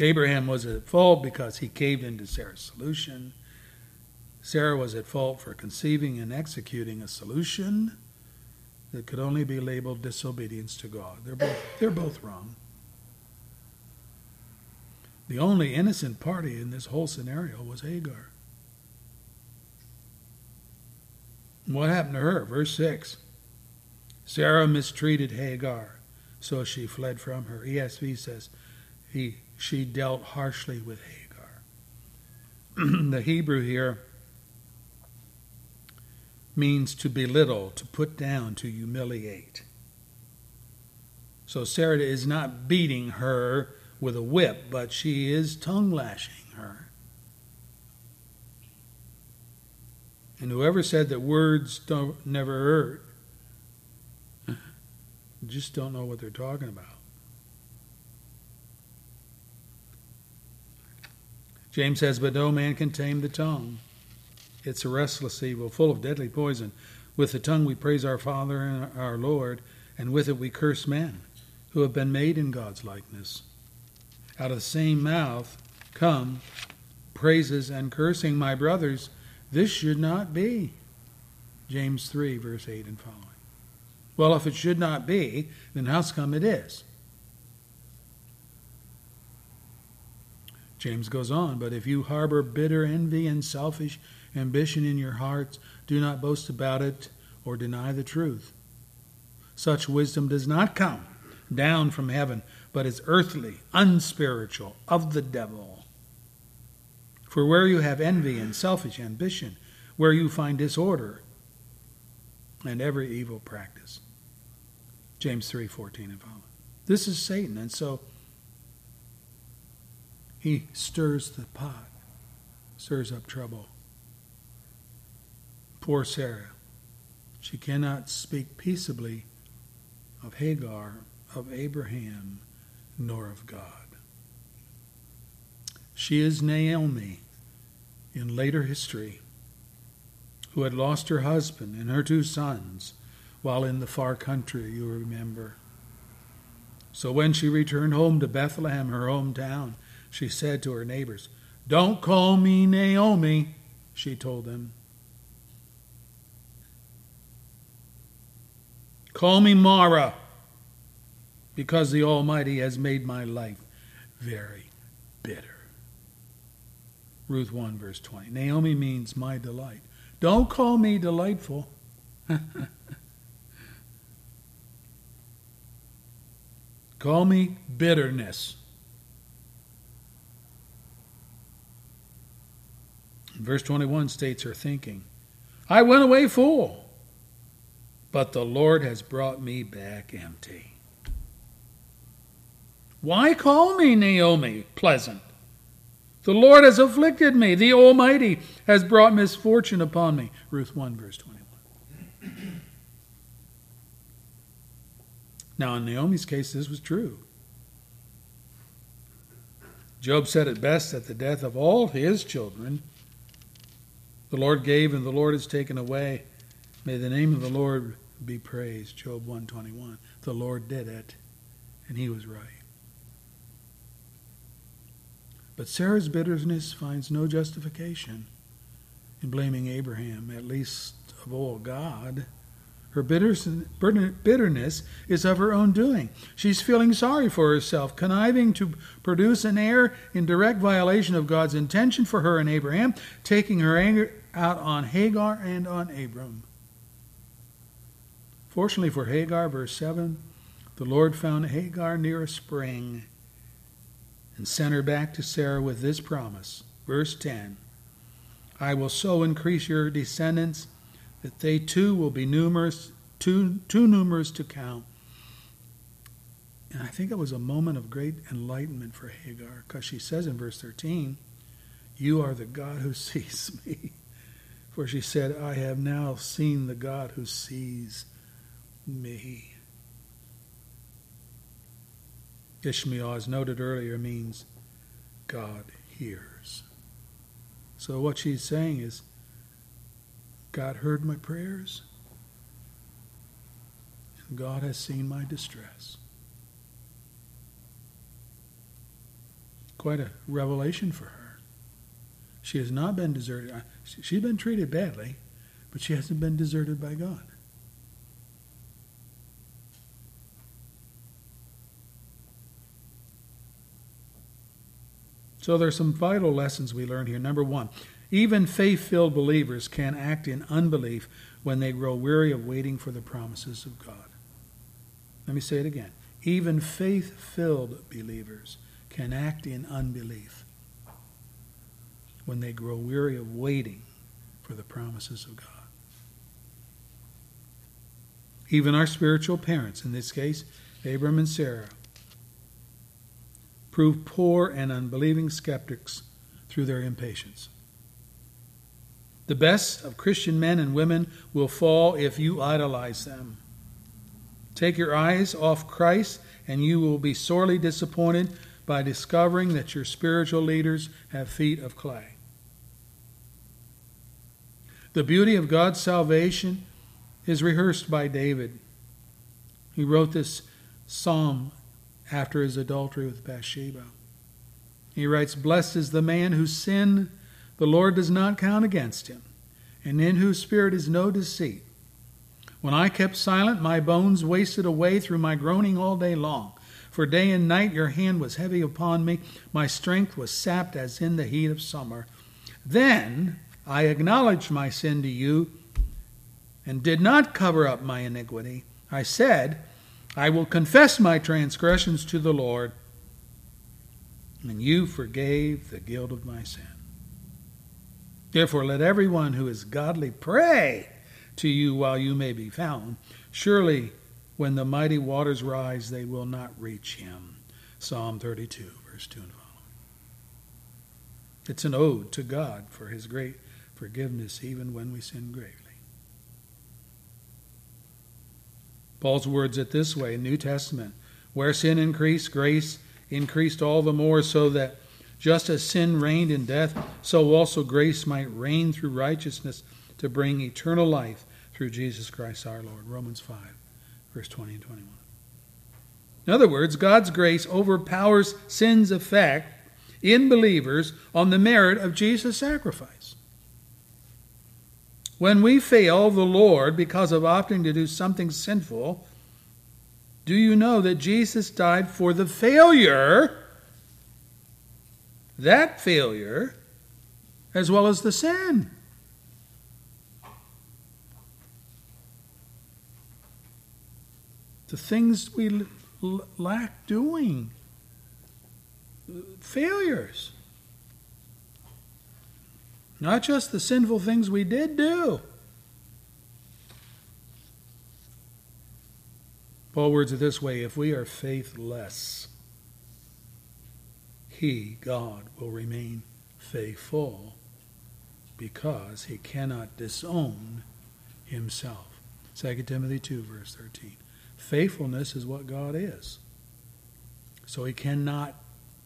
Abraham was at fault because he caved into Sarah's solution. Sarah was at fault for conceiving and executing a solution that could only be labeled disobedience to God. They're both, they're both wrong. The only innocent party in this whole scenario was Hagar. What happened to her? Verse 6 Sarah mistreated Hagar, so she fled from her. ESV says he, she dealt harshly with Hagar. the Hebrew here means to belittle, to put down, to humiliate. So Sarah is not beating her with a whip, but she is tongue lashing her. And whoever said that words don't never hurt just don't know what they're talking about. James says, But no man can tame the tongue. It's a restless evil, full of deadly poison. With the tongue we praise our Father and our Lord, and with it we curse men who have been made in God's likeness. Out of the same mouth come praises and cursing, my brothers. This should not be. James 3, verse 8 and following. Well, if it should not be, then how's come it is? James goes on, but if you harbor bitter envy and selfish ambition in your hearts, do not boast about it or deny the truth. Such wisdom does not come down from heaven, but is earthly, unspiritual, of the devil. For where you have envy and selfish ambition, where you find disorder and every evil practice. James 3:14 and following. This is Satan, and so he stirs the pot, stirs up trouble. Poor Sarah. She cannot speak peaceably of Hagar, of Abraham, nor of God. She is Naomi in later history, who had lost her husband and her two sons while in the far country, you remember. So when she returned home to Bethlehem, her hometown, she said to her neighbors, Don't call me Naomi, she told them. Call me Mara, because the Almighty has made my life very bitter. Ruth 1, verse 20. Naomi means my delight. Don't call me delightful. call me bitterness. Verse 21 states her thinking I went away full, but the Lord has brought me back empty. Why call me Naomi pleasant? The Lord has afflicted me. The Almighty has brought misfortune upon me. Ruth 1, verse 21. Now, in Naomi's case, this was true. Job said it best at the death of all his children the Lord gave and the Lord has taken away. May the name of the Lord be praised. Job 121. The Lord did it, and he was right. But Sarah's bitterness finds no justification in blaming Abraham, at least of all God. Her bitterness is of her own doing. She's feeling sorry for herself, conniving to produce an heir in direct violation of God's intention for her and Abraham, taking her anger out on Hagar and on Abram. Fortunately for Hagar, verse 7, the Lord found Hagar near a spring and sent her back to Sarah with this promise. Verse 10 I will so increase your descendants that they too will be numerous, too, too numerous to count. And I think it was a moment of great enlightenment for Hagar because she says in verse 13, You are the God who sees me. For she said, I have now seen the God who sees me. Ishmael, as noted earlier, means God hears. So what she's saying is, God heard my prayers, and God has seen my distress. Quite a revelation for her. She has not been deserted. She's been treated badly, but she hasn't been deserted by God. So there's some vital lessons we learn here. Number one, even faith filled believers can act in unbelief when they grow weary of waiting for the promises of God. Let me say it again. Even faith filled believers can act in unbelief when they grow weary of waiting for the promises of God. Even our spiritual parents, in this case, Abram and Sarah, prove poor and unbelieving skeptics through their impatience. The best of Christian men and women will fall if you idolize them. Take your eyes off Christ, and you will be sorely disappointed by discovering that your spiritual leaders have feet of clay. The beauty of God's salvation is rehearsed by David. He wrote this psalm after his adultery with Bathsheba. He writes, Blessed is the man whose sin the Lord does not count against him, and in whose spirit is no deceit. When I kept silent, my bones wasted away through my groaning all day long. For day and night your hand was heavy upon me, my strength was sapped as in the heat of summer. Then I acknowledged my sin to you and did not cover up my iniquity. I said, I will confess my transgressions to the Lord, and you forgave the guilt of my sin. Therefore, let everyone who is godly pray to you while you may be found. Surely, when the mighty waters rise, they will not reach him. Psalm 32, verse 2 and following. It's an ode to God for his great forgiveness, even when we sin gravely. Paul's words it this way in New Testament where sin increased, grace increased all the more, so that just as sin reigned in death, so also grace might reign through righteousness to bring eternal life through Jesus Christ our Lord. Romans 5, verse 20 and 21. In other words, God's grace overpowers sin's effect in believers on the merit of Jesus' sacrifice. When we fail the Lord because of opting to do something sinful, do you know that Jesus died for the failure, that failure, as well as the sin? The things we lack doing, failures. Not just the sinful things we did do. Paul words it this way if we are faithless, he, God, will remain faithful because he cannot disown himself. 2 Timothy 2, verse 13. Faithfulness is what God is. So he cannot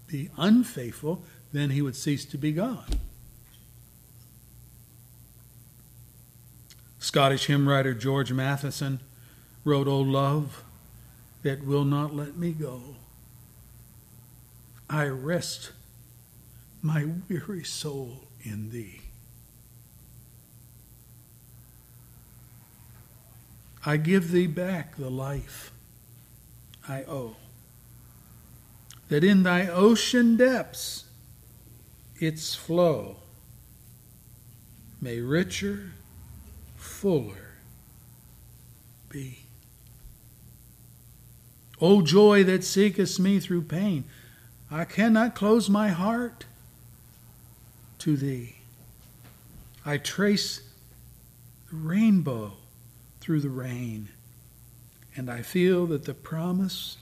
be unfaithful, then he would cease to be God. Scottish hymn writer George Matheson wrote, O love that will not let me go, I rest my weary soul in thee. I give thee back the life I owe, that in thy ocean depths its flow may richer fuller be. O joy that seekest me through pain, I cannot close my heart to thee. I trace the rainbow through the rain, and I feel that the promise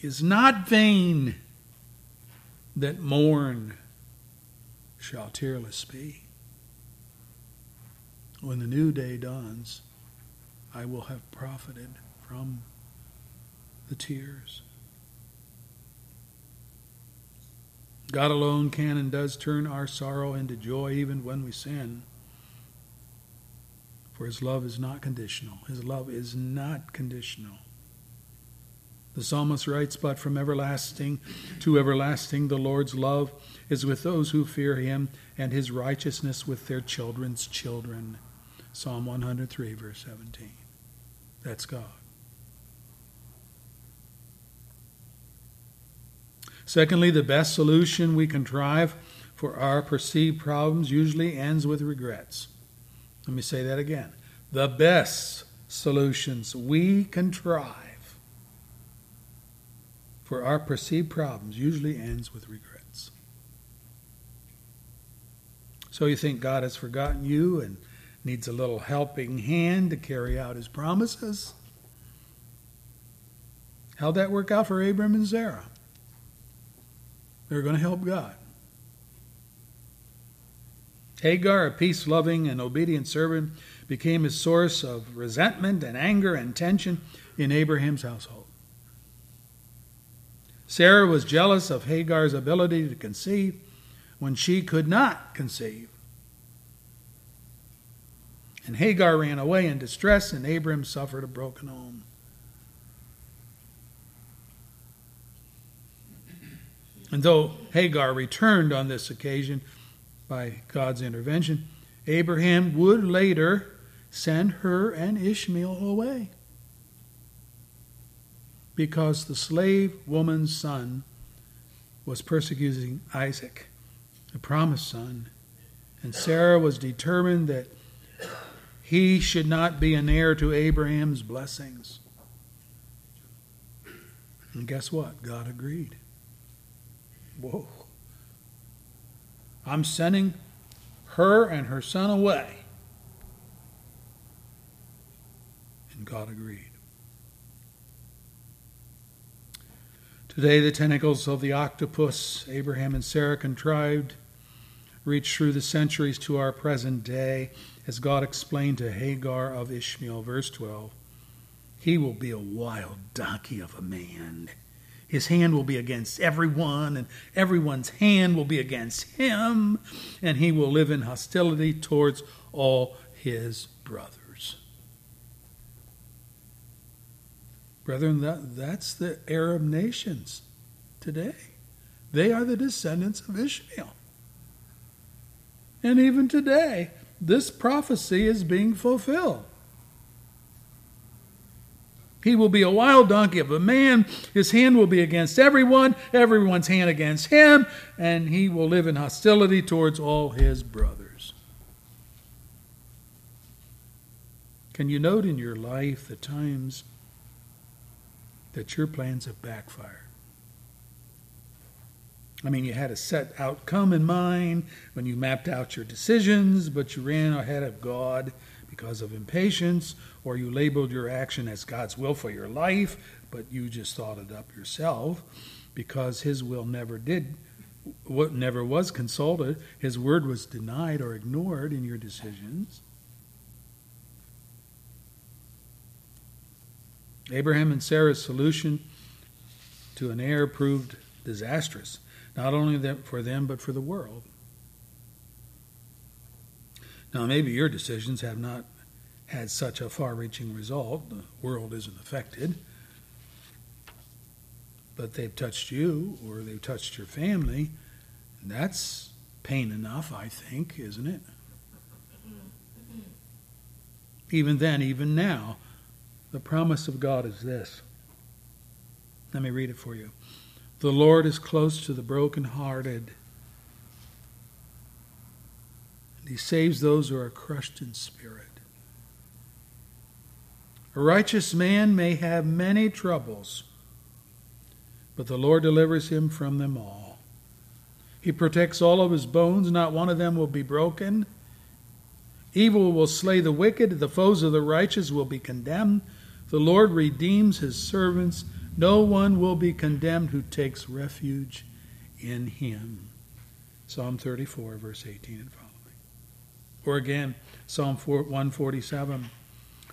is not vain that morn shall tearless be. When the new day dawns, I will have profited from the tears. God alone can and does turn our sorrow into joy even when we sin. For his love is not conditional. His love is not conditional. The psalmist writes, But from everlasting to everlasting, the Lord's love is with those who fear him, and his righteousness with their children's children. Psalm 103, verse 17. That's God. Secondly, the best solution we contrive for our perceived problems usually ends with regrets. Let me say that again. The best solutions we contrive for our perceived problems usually ends with regrets. So you think God has forgotten you and needs a little helping hand to carry out his promises? How'd that work out for Abram and Sarah? They're going to help God. Hagar, a peace loving and obedient servant, became a source of resentment and anger and tension in Abraham's household. Sarah was jealous of Hagar's ability to conceive when she could not conceive. And Hagar ran away in distress, and Abram suffered a broken home. And though Hagar returned on this occasion by God's intervention, Abraham would later send her and Ishmael away because the slave woman's son was persecuting Isaac, the promised son, and Sarah was determined that he should not be an heir to Abraham's blessings. And guess what? God agreed. Whoa. I'm sending her and her son away. And God agreed. Today, the tentacles of the octopus Abraham and Sarah contrived reach through the centuries to our present day, as God explained to Hagar of Ishmael, verse 12. He will be a wild donkey of a man. His hand will be against everyone, and everyone's hand will be against him, and he will live in hostility towards all his brothers. Brethren, that, that's the Arab nations today. They are the descendants of Ishmael. And even today, this prophecy is being fulfilled. He will be a wild donkey of a man. His hand will be against everyone, everyone's hand against him, and he will live in hostility towards all his brothers. Can you note in your life the times that your plans have backfired? I mean, you had a set outcome in mind when you mapped out your decisions, but you ran ahead of God because of impatience, or you labeled your action as God's will for your life, but you just thought it up yourself because His will never did, what never was consulted. His word was denied or ignored in your decisions. Abraham and Sarah's solution to an heir proved disastrous not only for them, but for the world. Now, maybe your decisions have not had such a far reaching result. The world isn't affected. But they've touched you or they've touched your family. And that's pain enough, I think, isn't it? Even then, even now, the promise of God is this. Let me read it for you. The Lord is close to the brokenhearted. And he saves those who are crushed in spirit. A righteous man may have many troubles, but the Lord delivers him from them all. He protects all of his bones, not one of them will be broken. Evil will slay the wicked, the foes of the righteous will be condemned. The Lord redeems his servants no one will be condemned who takes refuge in him. Psalm 34, verse 18 and following. Or again, Psalm 4 147.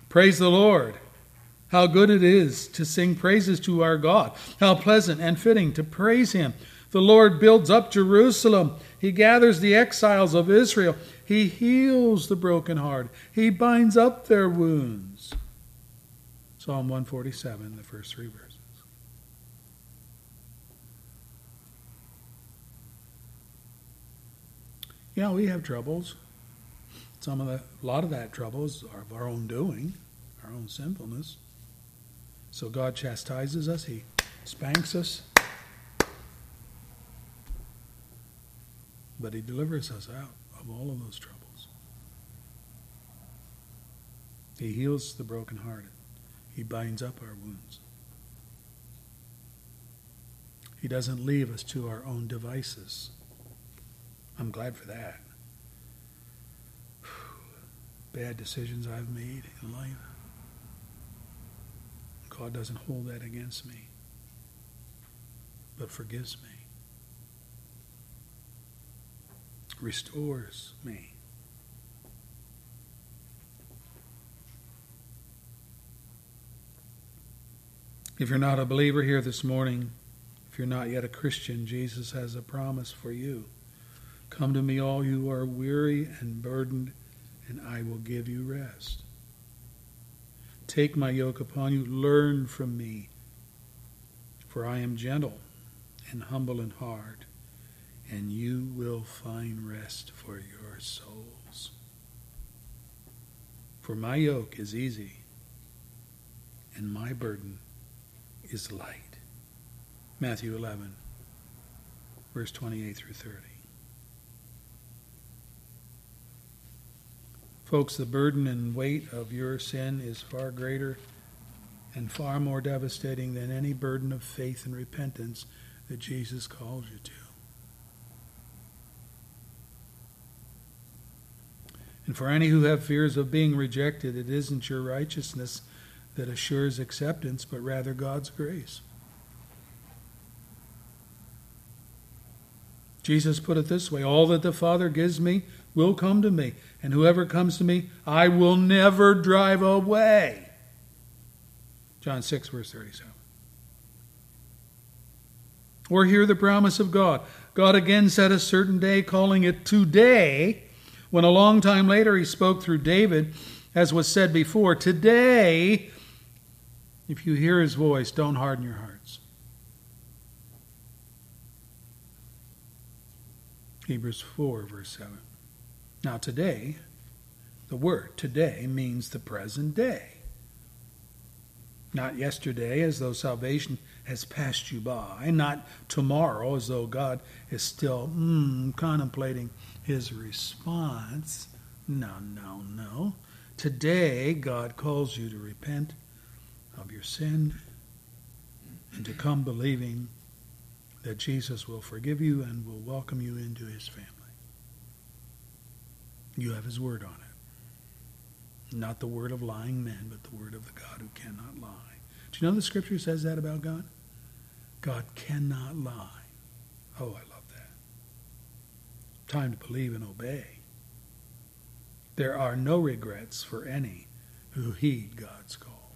Praise the Lord. How good it is to sing praises to our God. How pleasant and fitting to praise Him. The Lord builds up Jerusalem. He gathers the exiles of Israel. He heals the broken heart. He binds up their wounds. Psalm 147, the first three verses. Yeah, we have troubles. Some of the, a lot of that troubles are of our own doing, our own sinfulness. So God chastises us, He spanks us, but He delivers us out of all of those troubles. He heals the brokenhearted, He binds up our wounds. He doesn't leave us to our own devices. I'm glad for that. Bad decisions I've made in life. God doesn't hold that against me, but forgives me, restores me. If you're not a believer here this morning, if you're not yet a Christian, Jesus has a promise for you. Come to me, all you are weary and burdened, and I will give you rest. Take my yoke upon you, learn from me, for I am gentle and humble in heart, and you will find rest for your souls. For my yoke is easy, and my burden is light. Matthew 11, verse 28 through 30. Folks, the burden and weight of your sin is far greater and far more devastating than any burden of faith and repentance that Jesus calls you to. And for any who have fears of being rejected, it isn't your righteousness that assures acceptance, but rather God's grace. Jesus put it this way All that the Father gives me will come to me, and whoever comes to me, I will never drive away. John 6, verse 37. Or hear the promise of God. God again set a certain day, calling it today, when a long time later he spoke through David, as was said before, Today, if you hear his voice, don't harden your hearts. Hebrews 4, verse 7. Now, today, the word today means the present day. Not yesterday, as though salvation has passed you by. Not tomorrow, as though God is still mm, contemplating his response. No, no, no. Today, God calls you to repent of your sin and to come believing that Jesus will forgive you and will welcome you into his family. You have his word on it. Not the word of lying men, but the word of the God who cannot lie. Do you know the scripture says that about God? God cannot lie. Oh, I love that. Time to believe and obey. There are no regrets for any who heed God's call.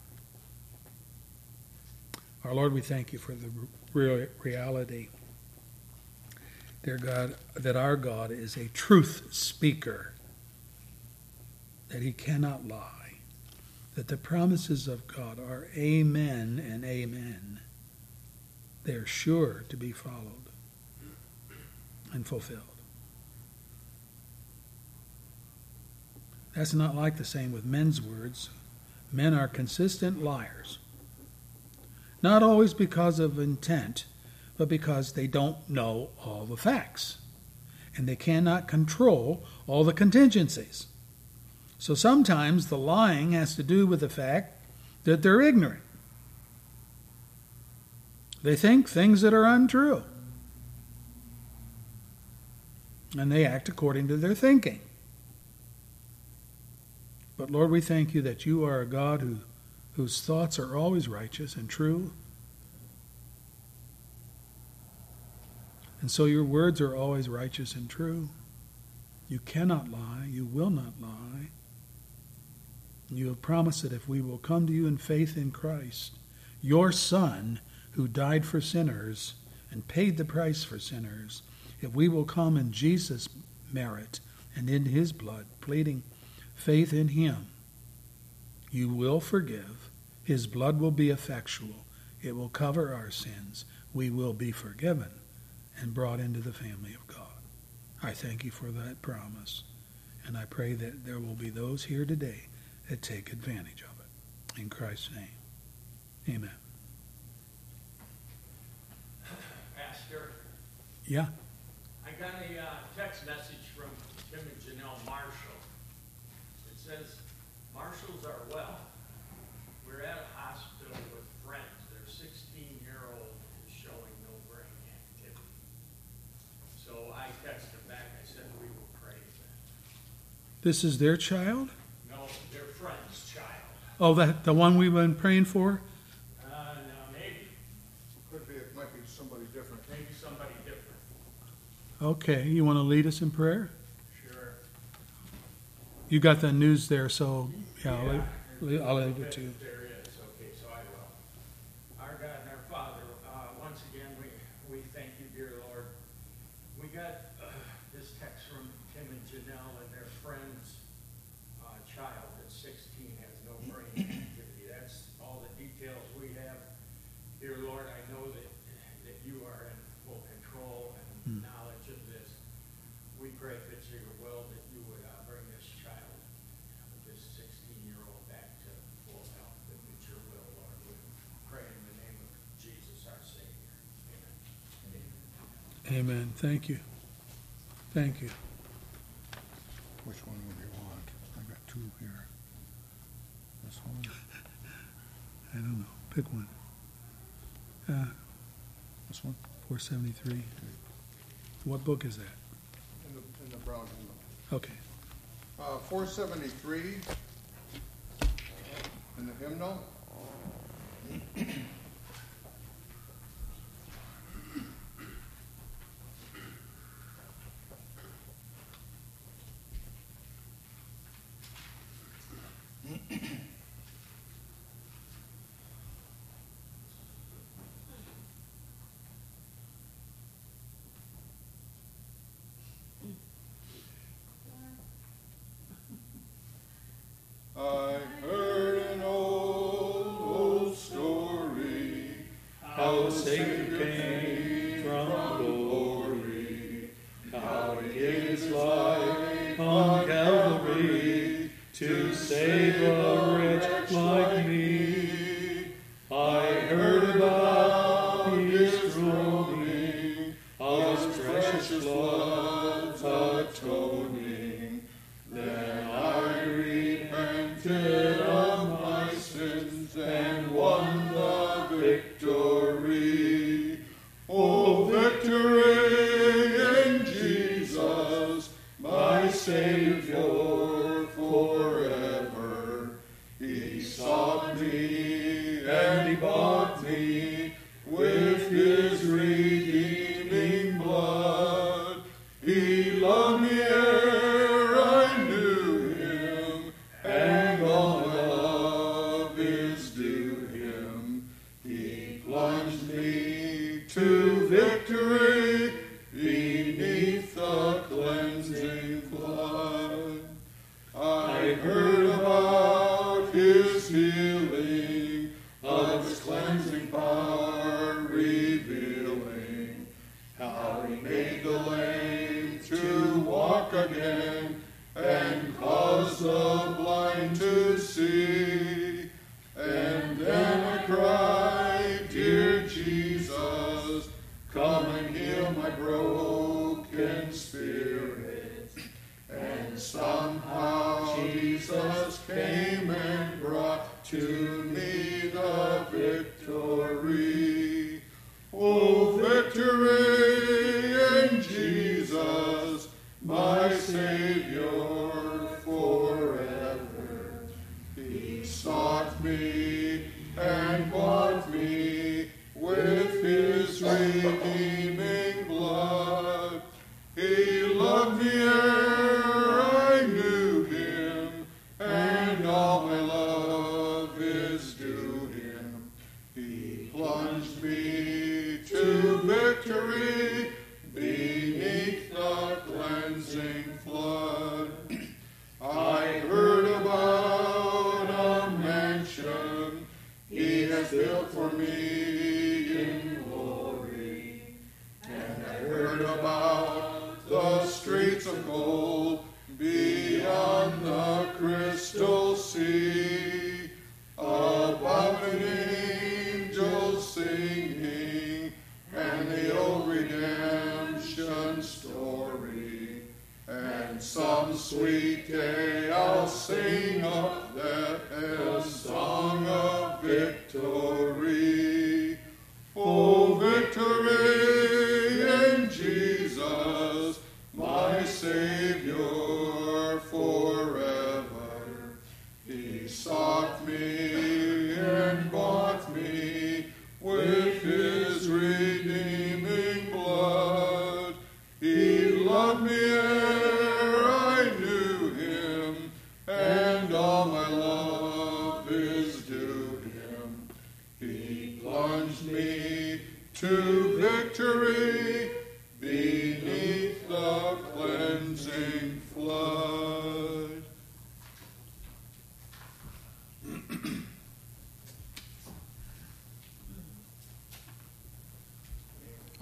Our Lord, we thank you for the real reality, dear God, that our God is a truth speaker that he cannot lie, that the promises of God are amen and amen. They are sure to be followed and fulfilled. That's not like the same with men's words. Men are consistent liars. Not always because of intent, but because they don't know all the facts. And they cannot control all the contingencies. So sometimes the lying has to do with the fact that they're ignorant. They think things that are untrue. And they act according to their thinking. But Lord, we thank you that you are a God who, whose thoughts are always righteous and true. And so your words are always righteous and true. You cannot lie. You will not lie. You have promised that if we will come to you in faith in Christ, your Son, who died for sinners and paid the price for sinners, if we will come in Jesus' merit and in his blood, pleading faith in him, you will forgive. His blood will be effectual. It will cover our sins. We will be forgiven and brought into the family of God. I thank you for that promise. And I pray that there will be those here today that take advantage of it. In Christ's name, amen. Pastor, Yeah, I got a uh, text message from Tim and Janelle Marshall. It says, Marshalls are well. We're at a hospital with friends. Their sixteen-year-old is showing no brain activity. So I texted back, I said, we will pray for them. this is their child? No, their friend's child. Oh, that the one we've been praying for? Uh, no, maybe, It Could be, it might be somebody different. maybe somebody different. Okay, you want to lead us in prayer? Sure. You got the news there, so yeah, I'll leave it to you. There is, okay, so I will. Our God and our Father, uh, once again, we, we thank you, dear Lord. We got, uh, this text from Tim and Janelle and their friend's, uh, child at sixteen has no brain activity. That's all the details we have. Dear Lord, I know that, that you are in full control and knowledge of this. We pray if it's your will that you would, uh, bring this child this sixteen-year-old back to full health, if it's your will, Lord, we pray in the name of Jesus, our Savior. Amen. Amen. Thank you. Thank you. Which one would you want? I got two here. This one? I don't know. Pick one. Uh, This one? 473. What book is that? In the, in the brown hymnal. Okay. Uh, four seventy-three in the hymnal. And then I cried, Dear Jesus, come and heal my broken spirit. And somehow Jesus came and brought to me the victory.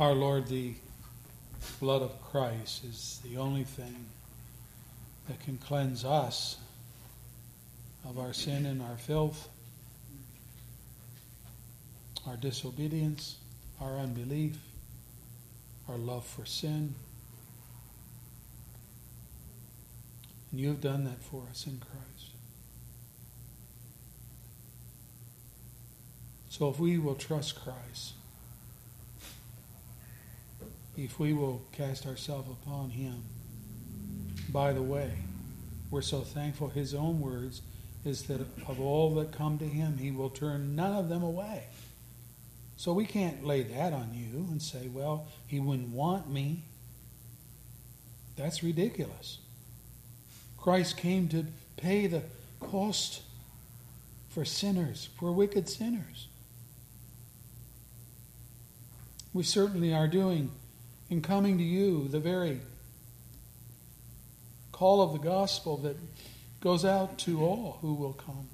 Our Lord, the blood of Christ is the only thing that can cleanse us of our sin and our filth, our disobedience, our unbelief, our love for sin. And you have done that for us in Christ. So if we will trust Christ, if we will cast ourselves upon him. By the way, we're so thankful his own words is that of all that come to him, he will turn none of them away. So we can't lay that on you and say, well, he wouldn't want me. That's ridiculous. Christ came to pay the cost for sinners, for wicked sinners. We certainly are doing in coming to you the very call of the gospel that goes out to all who will come.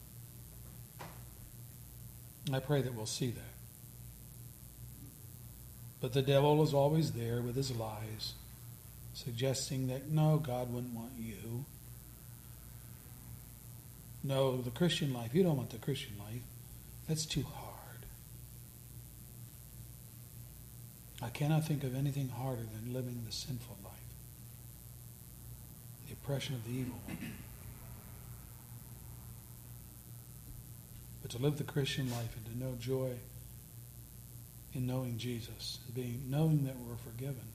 I pray that we'll see that. But the devil is always there with his lies, suggesting that no, God wouldn't want you. No, the Christian life, you don't want the Christian life. That's too I cannot think of anything harder than living the sinful life, the oppression of the evil one. But to live the Christian life and to know joy in knowing Jesus, being knowing that we're forgiven,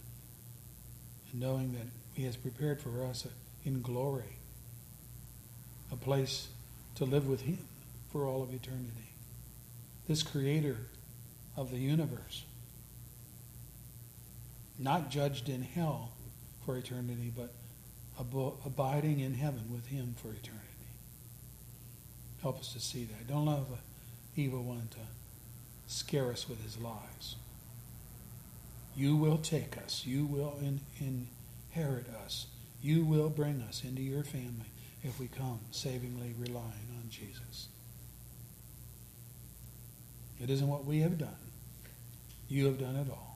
and knowing that He has prepared for us in glory a place to live with Him for all of eternity. This Creator of the universe not judged in hell for eternity, but abo- abiding in heaven with Him for eternity. Help us to see that. Don't allow the evil one to scare us with his lies. You will take us. You will in, inherit us. You will bring us into your family if we come savingly relying on Jesus. It isn't what we have done. You have done it all.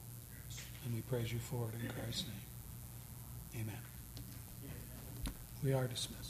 And we praise you for it in Christ's name. Amen. We are dismissed.